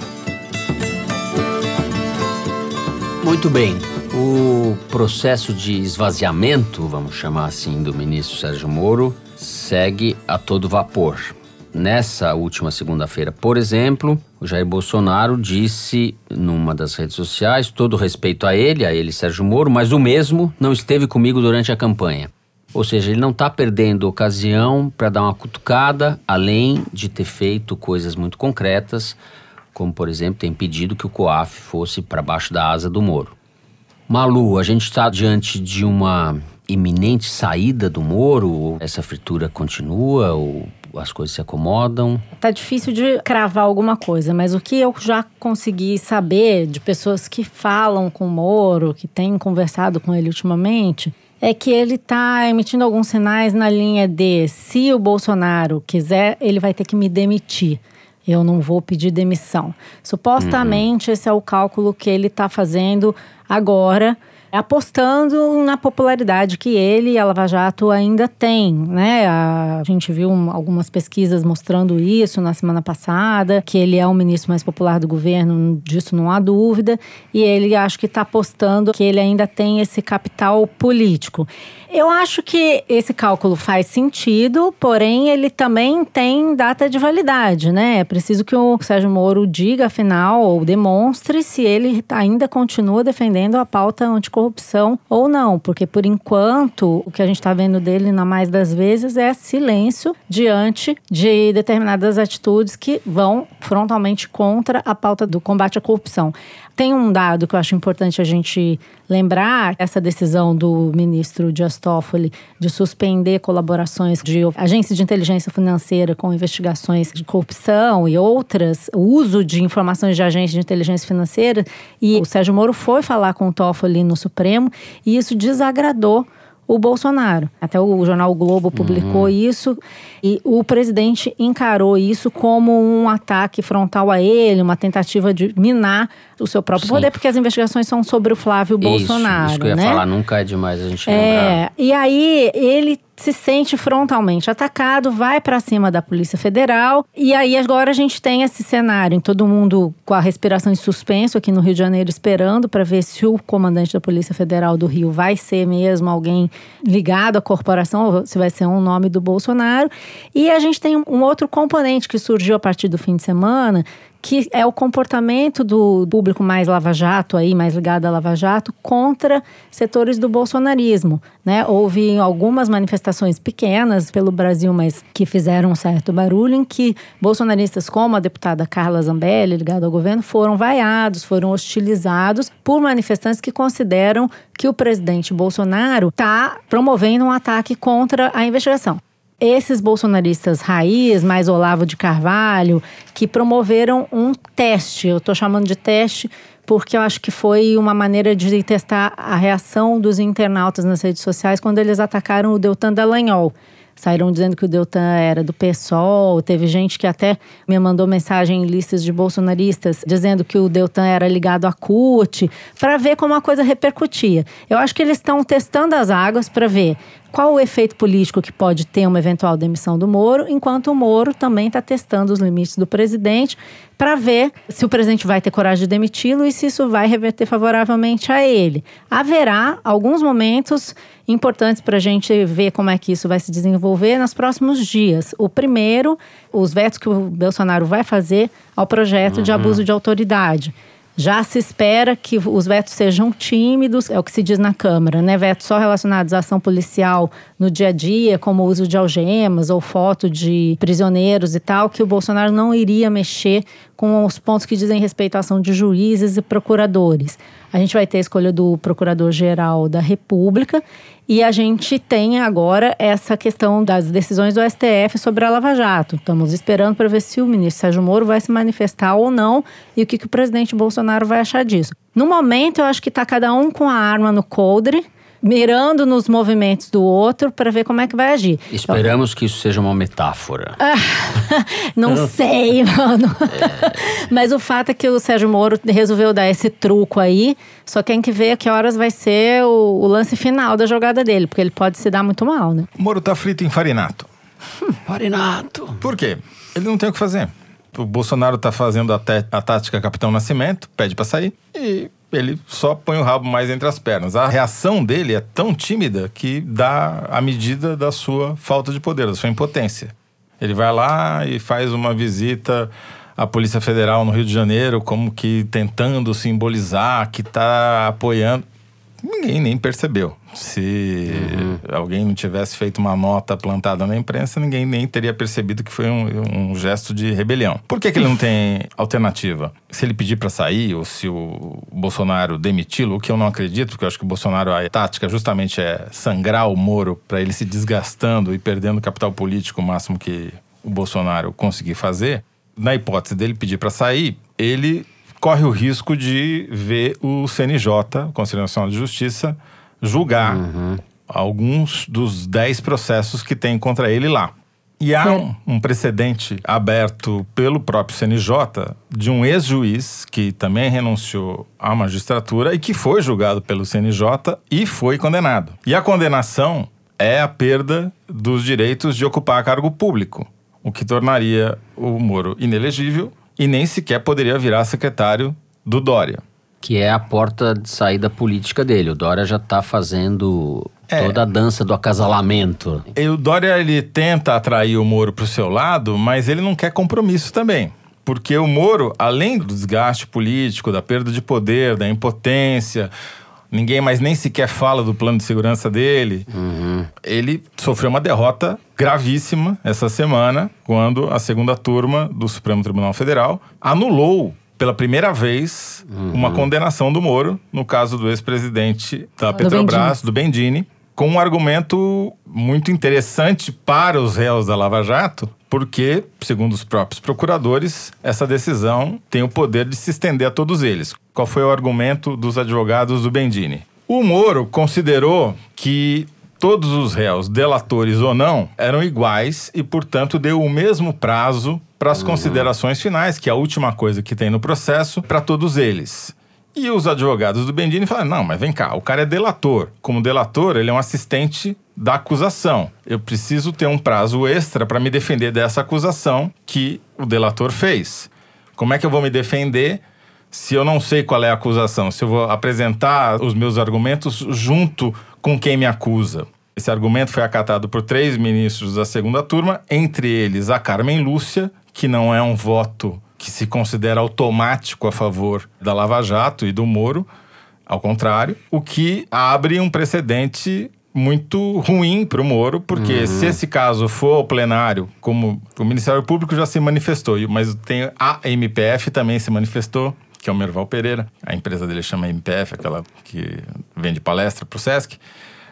Muito bem. O processo de esvaziamento, vamos chamar assim, do ministro Sérgio Moro segue a todo vapor. Nessa última segunda-feira, por exemplo, o Jair Bolsonaro disse numa das redes sociais, todo respeito a ele, a ele Sérgio Moro, mas o mesmo não esteve comigo durante a campanha. Ou seja, ele não está perdendo ocasião para dar uma cutucada, além de ter feito coisas muito concretas, como por exemplo, tem pedido que o COAF fosse para baixo da asa do Moro. Malu, a gente está diante de uma iminente saída do Moro? Essa fritura continua ou as coisas se acomodam? Tá difícil de cravar alguma coisa, mas o que eu já consegui saber de pessoas que falam com o Moro, que têm conversado com ele ultimamente, é que ele está emitindo alguns sinais na linha de se o Bolsonaro quiser, ele vai ter que me demitir. Eu não vou pedir demissão. Supostamente, uhum. esse é o cálculo que ele está fazendo agora apostando na popularidade que ele e a Lava Jato ainda tem, né? A gente viu algumas pesquisas mostrando isso na semana passada, que ele é o ministro mais popular do governo, disso não há dúvida, e ele acho que está apostando que ele ainda tem esse capital político. Eu acho que esse cálculo faz sentido, porém ele também tem data de validade, né? É preciso que o Sérgio Moro diga, afinal, ou demonstre se ele ainda continua defendendo a pauta anticorrupção ou não, porque por enquanto o que a gente está vendo dele, na mais das vezes, é silêncio diante de determinadas atitudes que vão frontalmente contra a pauta do combate à corrupção. Tem um dado que eu acho importante a gente lembrar: essa decisão do ministro Dias Toffoli de suspender colaborações de agências de inteligência financeira com investigações de corrupção e outras, o uso de informações de agências de inteligência financeira. E o Sérgio Moro foi falar com o Toffoli no Supremo e isso desagradou o Bolsonaro. Até o jornal o Globo publicou uhum. isso e o presidente encarou isso como um ataque frontal a ele, uma tentativa de minar o seu próprio Sim. poder, porque as investigações são sobre o Flávio isso, Bolsonaro. Isso que eu ia né? falar, nunca é demais a gente é, lembrar. E aí ele se sente frontalmente atacado, vai para cima da Polícia Federal. E aí agora a gente tem esse cenário em todo mundo com a respiração em suspenso aqui no Rio de Janeiro, esperando para ver se o comandante da Polícia Federal do Rio vai ser mesmo alguém ligado à corporação, ou se vai ser um nome do Bolsonaro. E a gente tem um outro componente que surgiu a partir do fim de semana, que é o comportamento do público mais lava-jato aí, mais ligado a lava-jato, contra setores do bolsonarismo, né? Houve algumas manifestações pequenas pelo Brasil, mas que fizeram um certo barulho, em que bolsonaristas como a deputada Carla Zambelli, ligada ao governo, foram vaiados, foram hostilizados por manifestantes que consideram que o presidente Bolsonaro está promovendo um ataque contra a investigação esses bolsonaristas raiz, mais Olavo de Carvalho, que promoveram um teste. Eu estou chamando de teste porque eu acho que foi uma maneira de testar a reação dos internautas nas redes sociais quando eles atacaram o Deltan Dallagnol. Saíram dizendo que o Deltan era do PSOL. Teve gente que até me mandou mensagem em listas de bolsonaristas dizendo que o Deltan era ligado à CUT, para ver como a coisa repercutia. Eu acho que eles estão testando as águas para ver qual o efeito político que pode ter uma eventual demissão do Moro, enquanto o Moro também está testando os limites do presidente para ver se o presidente vai ter coragem de demiti-lo e se isso vai reverter favoravelmente a ele. Haverá alguns momentos importantes para a gente ver como é que isso vai se desenvolver nos próximos dias. O primeiro, os vetos que o Bolsonaro vai fazer ao projeto uhum. de abuso de autoridade. Já se espera que os vetos sejam tímidos, é o que se diz na Câmara, né? Vetos só relacionados à ação policial no dia a dia, como o uso de algemas ou foto de prisioneiros e tal, que o Bolsonaro não iria mexer com os pontos que dizem respeito à ação de juízes e procuradores. A gente vai ter a escolha do Procurador-Geral da República e a gente tem agora essa questão das decisões do STF sobre a Lava Jato. Estamos esperando para ver se o ministro Sérgio Moro vai se manifestar ou não e o que, que o presidente Bolsonaro vai achar disso. No momento, eu acho que está cada um com a arma no coldre mirando nos movimentos do outro para ver como é que vai agir. Esperamos que isso seja uma metáfora. não sei, mano. É. Mas o fato é que o Sérgio Moro resolveu dar esse truco aí. Só tem que ver que horas vai ser o, o lance final da jogada dele, porque ele pode se dar muito mal, né? O Moro tá frito em farinato. Hum, farinato. Por quê? Ele não tem o que fazer. O Bolsonaro tá fazendo a, a tática Capitão Nascimento, pede para sair e ele só põe o rabo mais entre as pernas. A reação dele é tão tímida que dá a medida da sua falta de poder, da sua impotência. Ele vai lá e faz uma visita à Polícia Federal no Rio de Janeiro, como que tentando simbolizar que está apoiando ninguém nem percebeu. Se uhum. alguém não tivesse feito uma nota plantada na imprensa, ninguém nem teria percebido que foi um, um gesto de rebelião. Por que, que ele não tem alternativa? Se ele pedir para sair ou se o Bolsonaro demiti-lo, o que eu não acredito, porque eu acho que o Bolsonaro, a tática justamente é sangrar o Moro para ele se desgastando e perdendo capital político o máximo que o Bolsonaro conseguir fazer. Na hipótese dele pedir para sair, ele corre o risco de ver o CNJ, o Conselho Nacional de Justiça, julgar uhum. alguns dos dez processos que tem contra ele lá. E há um, um, precedente aberto pelo próprio CNJ de um ex-juiz que também renunciou à magistratura e que foi julgado pelo CNJ e foi condenado. E a condenação é a perda dos direitos de ocupar cargo público, o que tornaria o Moro inelegível e nem sequer poderia virar secretário do Dória. Que é a porta de saída política dele. O Dória já está fazendo é. toda a dança do acasalamento. E o Dória ele tenta atrair o Moro para o seu lado, mas ele não quer compromisso também. Porque o Moro, além do desgaste político, da perda de poder, da impotência, ninguém mais nem sequer fala do plano de segurança dele. Uhum. Ele sofreu uma derrota gravíssima essa semana, quando a segunda turma do Supremo Tribunal Federal anulou pela primeira vez uhum. uma condenação do Moro, no caso do ex-presidente da Petrobras, do Bendini, com um argumento muito interessante para os réus da Lava Jato, porque, segundo os próprios procuradores, essa decisão tem o poder de se estender a todos eles. Qual foi o argumento dos advogados do Bendini? O Moro considerou que todos os réus, delatores ou não, eram iguais e, portanto, deu o mesmo prazo para as uhum. considerações finais, que é a última coisa que tem no processo, para todos eles. E os advogados do Bendini falaram: não, mas vem cá, o cara é delator. Como delator, ele é um assistente da acusação. Eu preciso ter um prazo extra para me defender dessa acusação que o delator fez. Como é que eu vou me defender se eu não sei qual é a acusação? Se eu vou apresentar os meus argumentos junto com quem me acusa? Esse argumento foi acatado por três ministros da segunda turma, entre eles a Carmen Lúcia, que não é um voto que se considera automático a favor da Lava Jato e do Moro, ao contrário, o que abre um precedente muito ruim para o Moro, porque uhum. se esse caso for ao plenário, como o Ministério Público já se manifestou, mas tem a MPF também se manifestou, que é o Merval Pereira, a empresa dele chama MPF, aquela que vende palestra para o Sesc,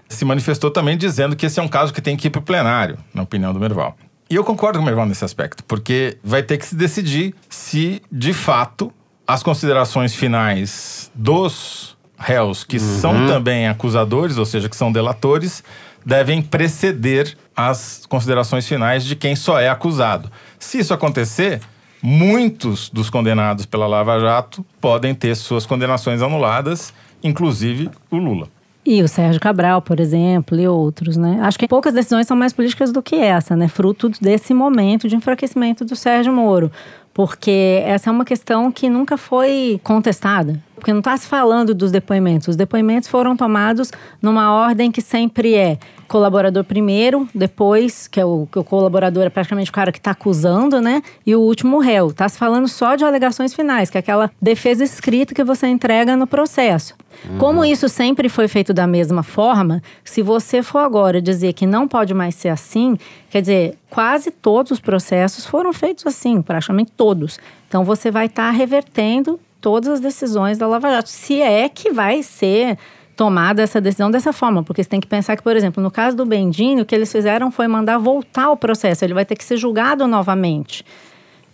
se manifestou também dizendo que esse é um caso que tem que ir para o plenário, na opinião do Merval. E eu concordo com o Merval nesse aspecto, porque vai ter que se decidir se, de fato, as considerações finais dos réus, que uhum. são também acusadores, ou seja, que são delatores, devem preceder as considerações finais de quem só é acusado. Se isso acontecer, muitos dos condenados pela Lava Jato podem ter suas condenações anuladas, inclusive o Lula. E o Sérgio Cabral, por exemplo, e outros, né? Acho que poucas decisões são mais políticas do que essa, né? Fruto desse momento de enfraquecimento do Sérgio Moro. Porque essa é uma questão que nunca foi contestada. Porque não está se falando dos depoimentos. Os depoimentos foram tomados numa ordem que sempre é colaborador primeiro, depois, que é o, que o colaborador é praticamente o cara que está acusando, né? E o último réu. Está se falando só de alegações finais, que é aquela defesa escrita que você entrega no processo. Uhum. Como isso sempre foi feito da mesma forma, se você for agora dizer que não pode mais ser assim, quer dizer, quase todos os processos foram feitos assim, praticamente todos. Então você vai estar tá revertendo todas as decisões da Lava Jato, se é que vai ser tomada essa decisão dessa forma, porque você tem que pensar que, por exemplo, no caso do Bendini, o que eles fizeram foi mandar voltar o processo, ele vai ter que ser julgado novamente.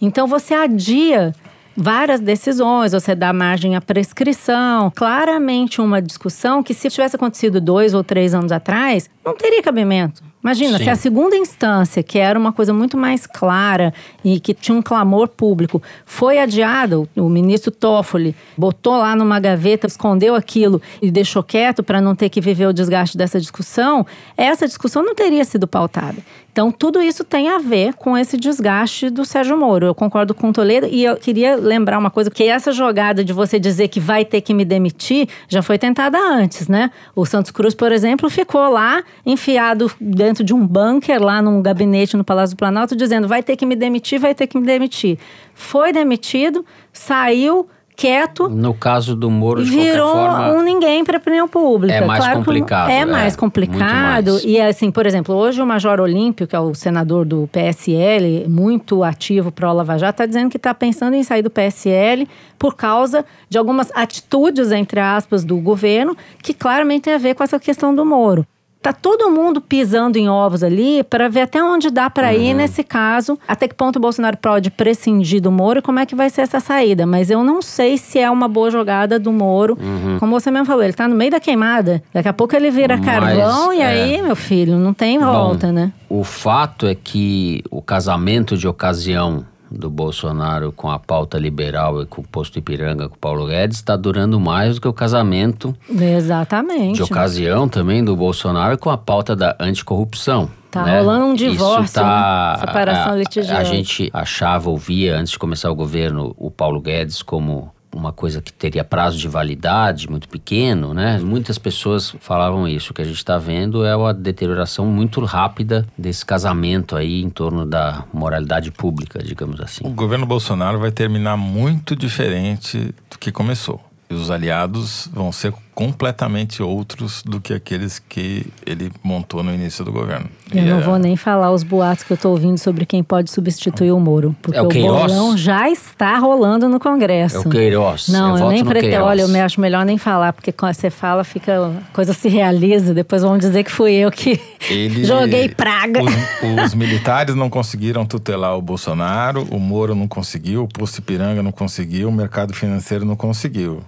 Então você adia várias decisões, você dá margem à prescrição. Claramente uma discussão que, se tivesse acontecido dois ou três anos atrás, não teria cabimento. Imagina, Sim. se a segunda instância, que era uma coisa muito mais clara e que tinha um clamor público, foi adiada, o ministro Toffoli botou lá numa gaveta, escondeu aquilo e deixou quieto para não ter que viver o desgaste dessa discussão, essa discussão não teria sido pautada. Então, tudo isso tem a ver com esse desgaste do Sérgio Moro. Eu concordo com o Toledo e eu queria lembrar uma coisa, que essa jogada de você dizer que vai ter que me demitir já foi tentada antes, né? O Santos Cruz, por exemplo, ficou lá enfiado dentro de um bunker lá num gabinete no Palácio do Planalto dizendo vai ter que me demitir, vai ter que me demitir. Foi demitido, saiu quieto. No caso do Moro, de virou forma, um ninguém para a opinião pública. É mais claro complicado. É, é mais complicado. Mais. E assim, por exemplo, hoje o Major Olímpio, que é o senador do PSL, muito ativo para o Lava Jato, está dizendo que está pensando em sair do PSL por causa de algumas atitudes, entre aspas, do governo, que claramente tem a ver com essa questão do Moro tá todo mundo pisando em ovos ali para ver até onde dá para uhum. ir nesse caso, até que ponto o Bolsonaro pode prescindir do Moro e como é que vai ser essa saída. Mas eu não sei se é uma boa jogada do Moro. Uhum. Como você mesmo falou, ele tá no meio da queimada. Daqui a pouco ele vira Mas, carvão e é... aí, meu filho, não tem volta, Bom, né? O fato é que o casamento de ocasião do Bolsonaro com a pauta liberal e com o posto Ipiranga com o Paulo Guedes está durando mais do que o casamento Exatamente. de ocasião também do Bolsonaro com a pauta da anticorrupção. Tá né? rolando um divórcio, tá, né? separação litigiosa. A, a gente achava, ouvia antes de começar o governo o Paulo Guedes como uma coisa que teria prazo de validade muito pequeno, né? Muitas pessoas falavam isso. O que a gente está vendo é uma deterioração muito rápida desse casamento aí em torno da moralidade pública, digamos assim. O governo Bolsonaro vai terminar muito diferente do que começou. E os aliados vão ser completamente outros do que aqueles que ele montou no início do governo. Eu e não é... vou nem falar os boatos que eu estou ouvindo sobre quem pode substituir o Moro. Porque é o, o bolão já está rolando no Congresso. É o Queiroz. Não, eu, eu nem pretendo. Olha, eu acho melhor nem falar, porque quando você fala, fica, a coisa se realiza. Depois vão dizer que fui eu que ele... joguei praga. Os, os militares não conseguiram tutelar o Bolsonaro, o Moro não conseguiu, o Posto Ipiranga não conseguiu, o mercado financeiro não conseguiu.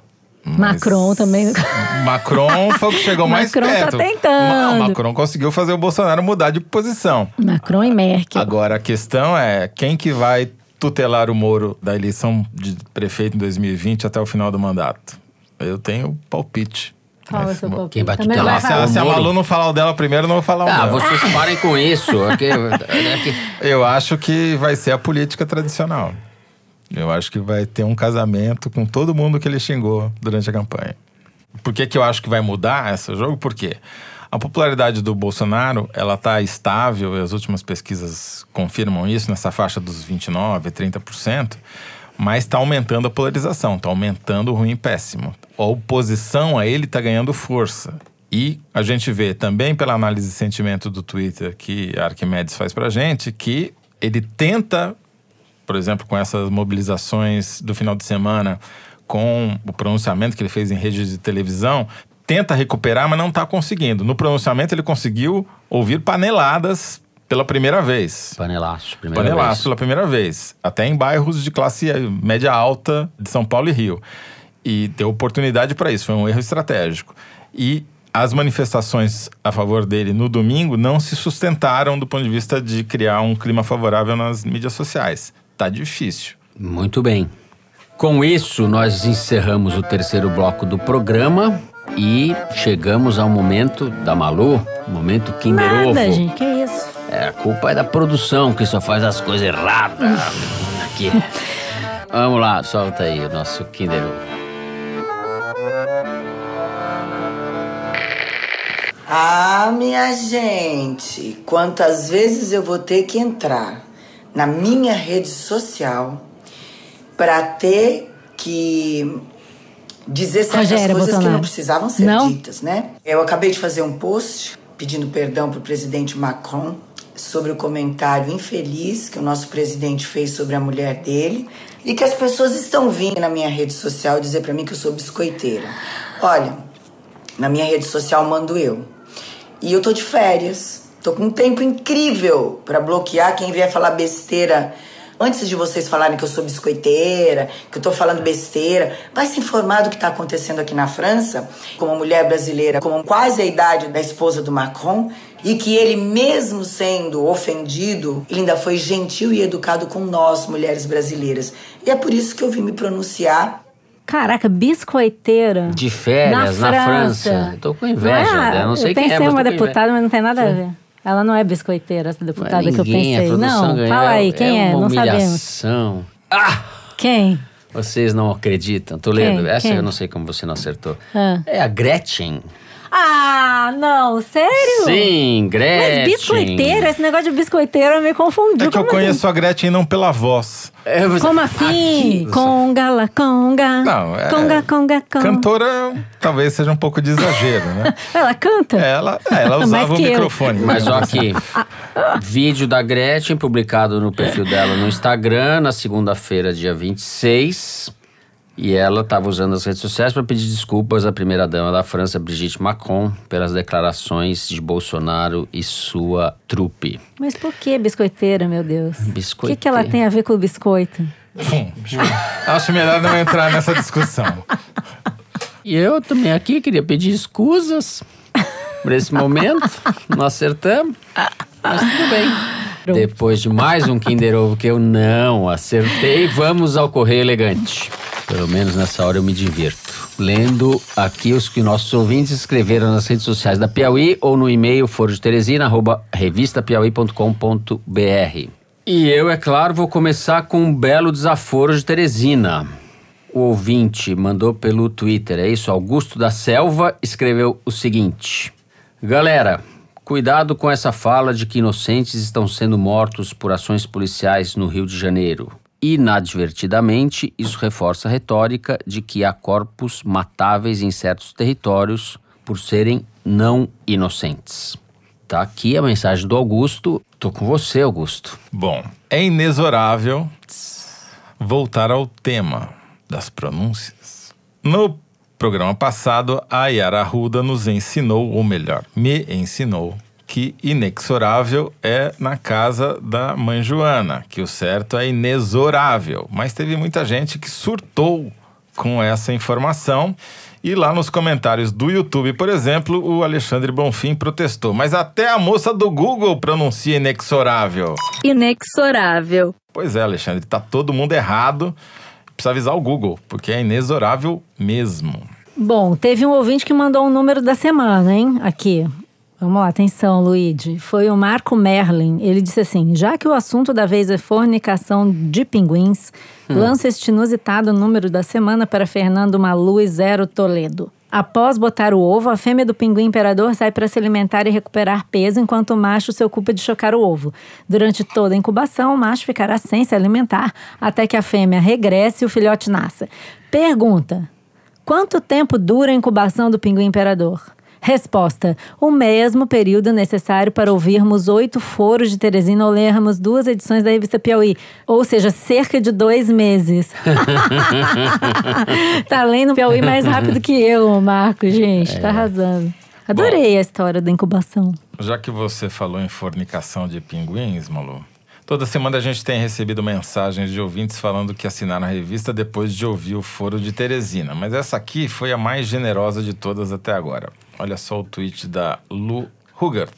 Macron também. Macron foi o que chegou mais Macron tá perto. Macron tá tentando. Macron conseguiu fazer o Bolsonaro mudar de posição. Macron e Merkel. Agora, a questão é quem que vai tutelar o Moro da eleição de prefeito em 2020 até o final do mandato? Eu tenho palpite. Qual é o seu palpite? quem vai tutelar? vai Se a, se a. Malu não falar o dela primeiro, eu não vou falar o Ah, meu. vocês parem com isso. Aqui, aqui. Eu acho que vai ser a política tradicional. Eu acho que vai ter um casamento com todo mundo que ele xingou durante a campanha. Por que, que eu acho que vai mudar esse jogo? Por quê? A popularidade do Bolsonaro, ela está estável, e as últimas pesquisas confirmam isso, nessa faixa dos 29%, 30%, mas está aumentando a polarização, está aumentando o ruim e péssimo. A oposição a ele está ganhando força. E a gente vê também pela análise de sentimento do Twitter que a Arquimedes faz pra gente, que ele tenta por exemplo, com essas mobilizações do final de semana, com o pronunciamento que ele fez em rede de televisão, tenta recuperar, mas não está conseguindo. No pronunciamento, ele conseguiu ouvir paneladas pela primeira vez. Panelaço, primeira Panelaço vez. pela primeira vez. Até em bairros de classe média alta de São Paulo e Rio. E deu oportunidade para isso, foi um erro estratégico. E as manifestações a favor dele no domingo não se sustentaram do ponto de vista de criar um clima favorável nas mídias sociais. Tá difícil. Muito bem. Com isso, nós encerramos o terceiro bloco do programa e chegamos ao momento da Malu, momento Kinder Nada, Ovo. gente, que isso? É, a culpa é da produção que só faz as coisas erradas aqui. Vamos lá, solta aí o nosso Kinder Ovo. Ah, minha gente, quantas vezes eu vou ter que entrar na minha rede social para ter que dizer certas Rogério coisas que Bolsonaro. não precisavam ser Não? ditas, né? Eu acabei de fazer um post pedindo perdão para o presidente Macron sobre o comentário infeliz que o nosso presidente fez sobre a mulher dele e que as pessoas estão vindo na minha rede social dizer para mim que eu sou biscoiteira. Olha, na minha rede social mando eu. E eu tô de férias. Tô com um tempo incrível para bloquear quem vier falar besteira. Antes de vocês falarem que eu sou biscoiteira, que eu tô falando besteira, vai se informar do que tá acontecendo aqui na França, como mulher brasileira, com quase a idade da esposa do Macron, e que ele, mesmo sendo ofendido, ele ainda foi gentil e educado com nós, mulheres brasileiras. E é por isso que eu vim me pronunciar Caraca, biscoiteira. De férias na, França. Eu tô com inveja Não é? dela, não sei eu quem é, mas uma com deputada, mas não tem nada a ver. Ela não é biscoiteira, essa deputada que eu pensei. Não, ganhou. fala aí, quem é? uma Não sabemos. humilhação. Ah! Quem? Vocês não acreditam. Tô lendo. Quem? Essa Quem? eu não sei como você não acertou. Ah. É a Gretchen. Ah, não, sério? Sim, Gretchen. Mas biscoiteira, esse negócio de biscoiteira me confundiu. É que eu Como conheço a Gretchen não pela voz. É, você- Assim? Como assim? Aqui, conga, la conga. Não, é- Conga, conga, conga. Cantora talvez seja um pouco de exagero, né? Ela canta? Ela, é, ela usava o que eu. microfone. Mas ó aqui, vídeo da Gretchen publicado no perfil dela no Instagram na segunda-feira, dia 26. E ela estava usando as redes sociais para pedir desculpas à primeira-dama da França, Brigitte Macron, pelas declarações de Bolsonaro e sua trupe. Mas por que biscoiteira, meu Deus? O que, que ela tem a ver com o biscoito? Hum, Acho melhor não entrar nessa discussão. E eu também aqui queria pedir escusas por esse momento. Não acertamos, mas tudo bem. Depois de mais um Kinder Ovo que eu não acertei, vamos ao Correio Elegante. Pelo menos nessa hora eu me divirto. Lendo aqui os que nossos ouvintes escreveram nas redes sociais da Piauí ou no e-mail forodeteresina, arroba revistapiauí.com.br. E eu, é claro, vou começar com um belo desaforo de Teresina. O ouvinte mandou pelo Twitter, é isso? Augusto da Selva escreveu o seguinte: Galera, cuidado com essa fala de que inocentes estão sendo mortos por ações policiais no Rio de Janeiro. Inadvertidamente, isso reforça a retórica de que há corpos matáveis em certos territórios por serem não inocentes. Tá aqui a mensagem do Augusto. Tô com você, Augusto. Bom, é inexorável voltar ao tema das pronúncias. No programa passado, a Yara Arruda nos ensinou, ou melhor, me ensinou, que inexorável é na casa da mãe Joana, que o certo é inexorável. Mas teve muita gente que surtou com essa informação. E lá nos comentários do YouTube, por exemplo, o Alexandre Bonfim protestou. Mas até a moça do Google pronuncia inexorável. Inexorável. Pois é, Alexandre, tá todo mundo errado. Precisa avisar o Google, porque é inexorável mesmo. Bom, teve um ouvinte que mandou um número da semana, hein? Aqui. Vamos lá, atenção, Luigi. Foi o Marco Merlin. Ele disse assim: já que o assunto da vez é fornicação de pinguins, hum. lança este inusitado número da semana para Fernando Malu e Zero Toledo. Após botar o ovo, a fêmea do pinguim imperador sai para se alimentar e recuperar peso, enquanto o macho se ocupa de chocar o ovo. Durante toda a incubação, o macho ficará sem se alimentar até que a fêmea regresse e o filhote nasça. Pergunta: quanto tempo dura a incubação do pinguim imperador? Resposta: o mesmo período necessário para ouvirmos oito foros de Teresina ou lermos duas edições da revista Piauí, ou seja, cerca de dois meses. tá lendo Piauí mais rápido que eu, Marco, gente, tá é. tá arrasando. Adorei Bom, a história da incubação. Já que você falou em fornicação de pinguins, Malu, Toda semana a gente tem recebido mensagens de ouvintes falando que assinaram a revista depois de ouvir o foro de Teresina. Mas essa aqui foi a mais generosa de todas até agora. Olha só o tweet da Lu Hugert.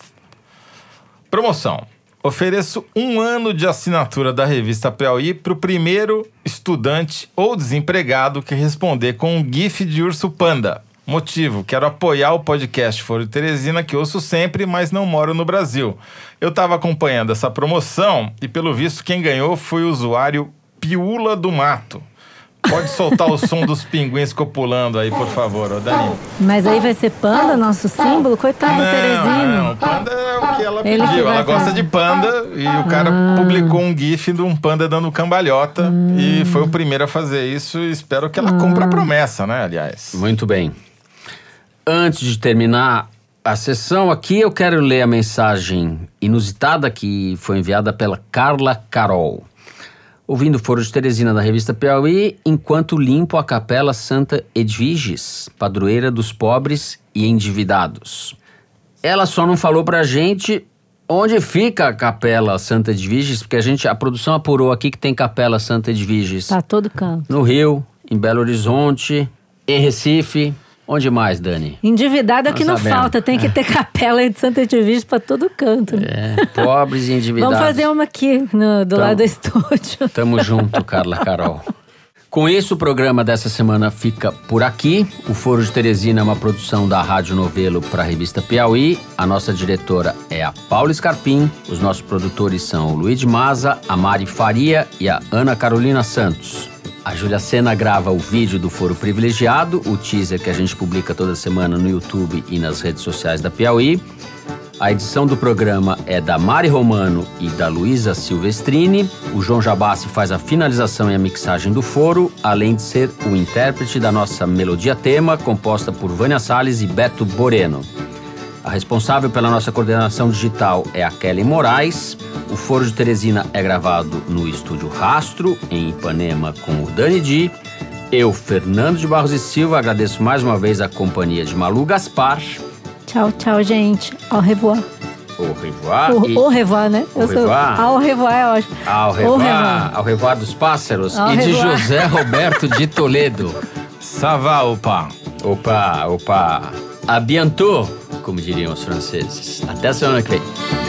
Promoção. Ofereço um ano de assinatura da revista Piauí para o primeiro estudante ou desempregado que responder com um GIF de urso panda. Motivo: quero apoiar o podcast Foro Teresina, que ouço sempre, mas não moro no Brasil. Eu estava acompanhando essa promoção e, pelo visto, quem ganhou foi o usuário Piula do Mato. Pode soltar o som dos pinguins copulando aí, por favor, ô Dani. Mas aí vai ser panda, nosso símbolo? Coitado do Teresino. Não, panda é o que ela Ele pediu. Ela gosta de panda e o cara ah. publicou um gif de um panda dando cambalhota ah. e foi o primeiro a fazer isso e espero que ela ah. cumpra a promessa, né, aliás. Muito bem. Antes de terminar a sessão aqui, eu quero ler a mensagem inusitada que foi enviada pela Carla Carol. Ouvindo o Foro de Teresina da revista Piauí, enquanto limpo a capela Santa Edviges, padroeira dos pobres e endividados. Ela só não falou pra gente onde fica a capela Santa Edviges, porque a gente, a produção apurou aqui que tem capela Santa Edviges. Tá todo canto. No Rio, em Belo Horizonte, em Recife, Onde mais, Dani? Endividado é que não falta, tem que ter capela de Santa Edvige para todo canto. Né? É, pobres e endividados. Vamos fazer uma aqui, no, do Tamo, lado do estúdio. Tamo junto, Carla Carol. Com isso, o programa dessa semana fica por aqui. O Foro de Teresina é uma produção da Rádio Novelo para a revista Piauí. A nossa diretora é a Paula Scarpim. Os nossos produtores são o Luiz Maza, a Mari Faria e a Ana Carolina Santos. A Júlia Sena grava o vídeo do Foro Privilegiado, o teaser que a gente publica toda semana no YouTube e nas redes sociais da Piauí. A edição do programa é da Mari Romano e da Luísa Silvestrini. O João Jabassi faz a finalização e a mixagem do foro, além de ser o intérprete da nossa melodia tema, composta por Vânia Salles e Beto Boreno. A responsável pela nossa coordenação digital é a Kelly Moraes. O Foro de Teresina é gravado no estúdio Rastro, em Ipanema, com o Dani Di. Eu, Fernando de Barros e Silva, agradeço mais uma vez a companhia de Malu Gaspar. Tchau, tchau, gente. Au revoir. Au revoir. O, e... au revoir, né? Au revoir. Au revoir é ótimo. Au revoir. Au revoir, au revoir dos pássaros. Au e de José Roberto de Toledo. Sava, opa. Opa, opa. A bientôt como diriam os franceses. Até a semana que vem.